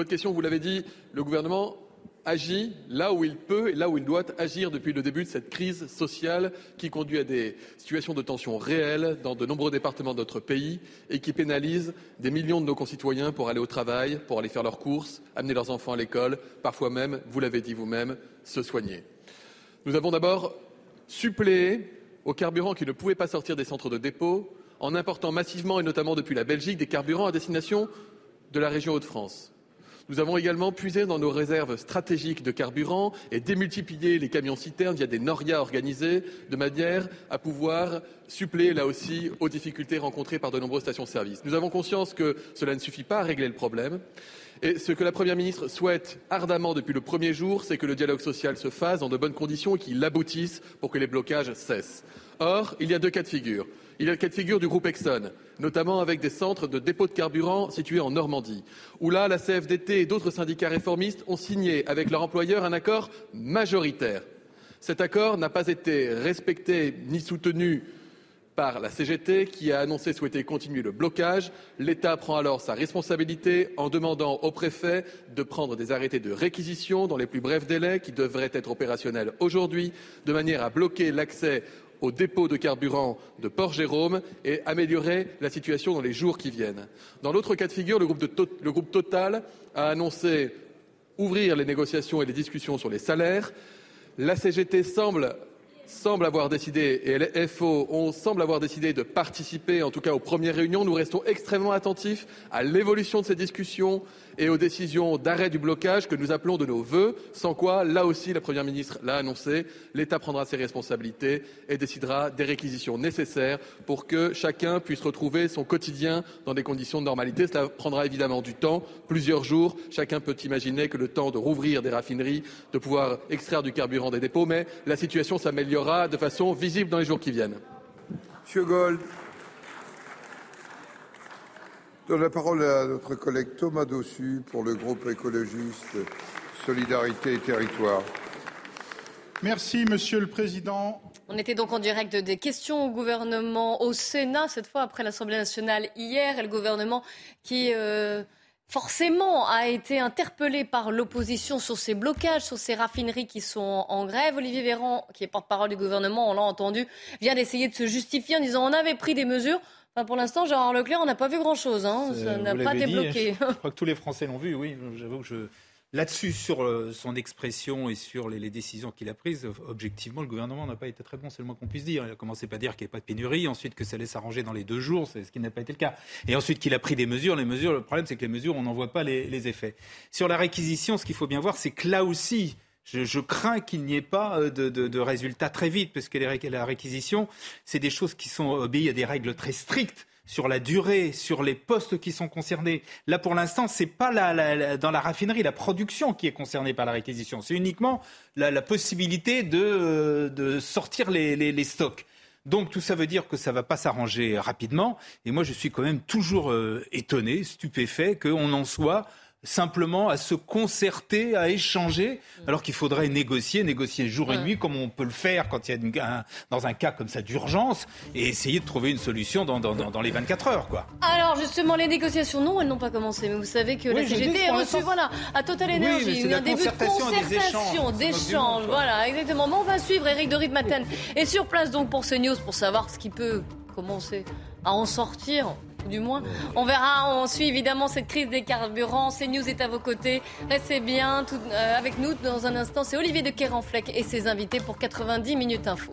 question. Vous l'avez dit, le gouvernement agit là où il peut et là où il doit agir depuis le début de cette crise sociale qui conduit à des situations de tension réelles dans de nombreux départements de notre pays et qui pénalise des millions de nos concitoyens pour aller au travail, pour aller faire leurs courses, amener leurs enfants à l'école, parfois même, vous l'avez dit vous-même, se soigner. Nous avons d'abord suppléé au carburant qui ne pouvait pas sortir des centres de dépôt en important massivement et notamment depuis la Belgique des carburants à destination de la région Hauts-de-France. Nous avons également puisé dans nos réserves stratégiques de carburant et démultiplié les camions citernes via des norias organisés de manière à pouvoir suppléer là aussi aux difficultés rencontrées par de nombreuses stations-service. Nous avons conscience que cela ne suffit pas à régler le problème. Et ce que la Première ministre souhaite ardemment depuis le premier jour, c'est que le dialogue social se fasse dans de bonnes conditions et qu'il aboutisse pour que les blocages cessent. Or, il y a deux cas de figure. Il y a le cas de figure du groupe Exxon, notamment avec des centres de dépôt de carburant situés en Normandie, où là, la CFDT et d'autres syndicats réformistes ont signé avec leur employeur un accord majoritaire. Cet accord n'a pas été respecté ni soutenu par la CGT qui a annoncé souhaiter continuer le blocage. L'État prend alors sa responsabilité en demandant au préfet de prendre des arrêtés de réquisition dans les plus brefs délais qui devraient être opérationnels aujourd'hui, de manière à bloquer l'accès aux dépôts de carburant de Port-Jérôme et améliorer la situation dans les jours qui viennent. Dans l'autre cas de figure, le groupe, Total a annoncé ouvrir les négociations et les discussions sur les salaires. La CGT semble, avoir décidé, et les FO semble avoir décidé de participer, en tout cas aux premières réunions. Nous restons extrêmement attentifs à l'évolution de ces discussions et aux décisions d'arrêt du blocage que nous appelons de nos vœux, sans quoi, là aussi, la Première ministre l'a annoncé, l'État prendra ses responsabilités et décidera des réquisitions nécessaires pour que chacun puisse retrouver son quotidien dans des conditions de normalité. Cela prendra évidemment du temps, plusieurs jours. Chacun peut imaginer que le temps de rouvrir des raffineries, de pouvoir extraire du carburant des dépôts, mais la situation s'améliorera de façon visible dans les jours qui viennent. Monsieur Gold. Je donne la parole à notre collègue Thomas Dossu pour le groupe écologiste Solidarité et Territoire. Merci, Monsieur le Président. On était donc en direct des questions au gouvernement au Sénat, cette fois après l'Assemblée nationale hier, et le gouvernement qui euh, forcément a été interpellé par l'opposition sur ces blocages, sur ces raffineries qui sont en grève. Olivier Véran, qui est porte-parole du gouvernement, on l'a entendu, vient d'essayer de se justifier en disant on avait pris des mesures. Enfin, pour l'instant, Gérard Leclerc, on n'a pas vu grand-chose. Hein. Ça n'a pas l'avez dit, débloqué. <laughs> Je crois que tous les Français l'ont vu, oui. J'avoue que je. Là-dessus, sur euh, son expression et sur les, les décisions qu'il a prises, objectivement, le gouvernement n'a pas été très bon, c'est le moins qu'on puisse dire. Il a commencé par dire qu'il n'y avait pas de pénurie, ensuite que ça allait s'arranger dans les deux jours, c'est ce qui n'a pas été le cas. Et ensuite qu'il a pris des mesures. Les mesures, le problème, c'est que les mesures, on n'en voit pas les, les effets. Sur la réquisition, ce qu'il faut bien voir, c'est que là aussi, je, je crains qu'il n'y ait pas euh, de, de- de résultats très vite, parce que les la réquisition, c'est des choses qui sont obéies à des règles très strictes sur la durée, sur les postes qui sont concernés. Là, pour l'instant, c'est pas la- la- la- dans la raffinerie la production qui est concernée par la réquisition. C'est uniquement la, possibilité de, euh, de sortir les, les- les stocks. Donc tout ça veut dire que ça va pas s'arranger rapidement. Et moi, je suis quand même toujours euh, étonné, stupéfait qu'on en soit simplement à se concerter, à échanger, alors qu'il faudrait négocier, négocier jour et nuit, comme on peut le faire quand il y a une- un- dans un cas comme ça d'urgence, et essayer de trouver une solution dans, dans- dans- dans les 24 heures, quoi. Alors justement, les négociations, non, elles n'ont pas commencé. Mais vous savez que la Oui, je CGT reçue, l'instant, voilà, à Total Energy. Il y a la un début de concertation et d'échange. Voilà, exactement. Mais on va suivre Eric de Ritmaten est sur place donc pour CNews pour savoir ce qui peut commencer à en sortir. Du moins, on verra. On suit évidemment cette crise des carburants. CNews est à vos côtés. Restez bien euh, avec nous dans un instant. C'est Olivier de Kerenfleck et ses invités pour 90 minutes info.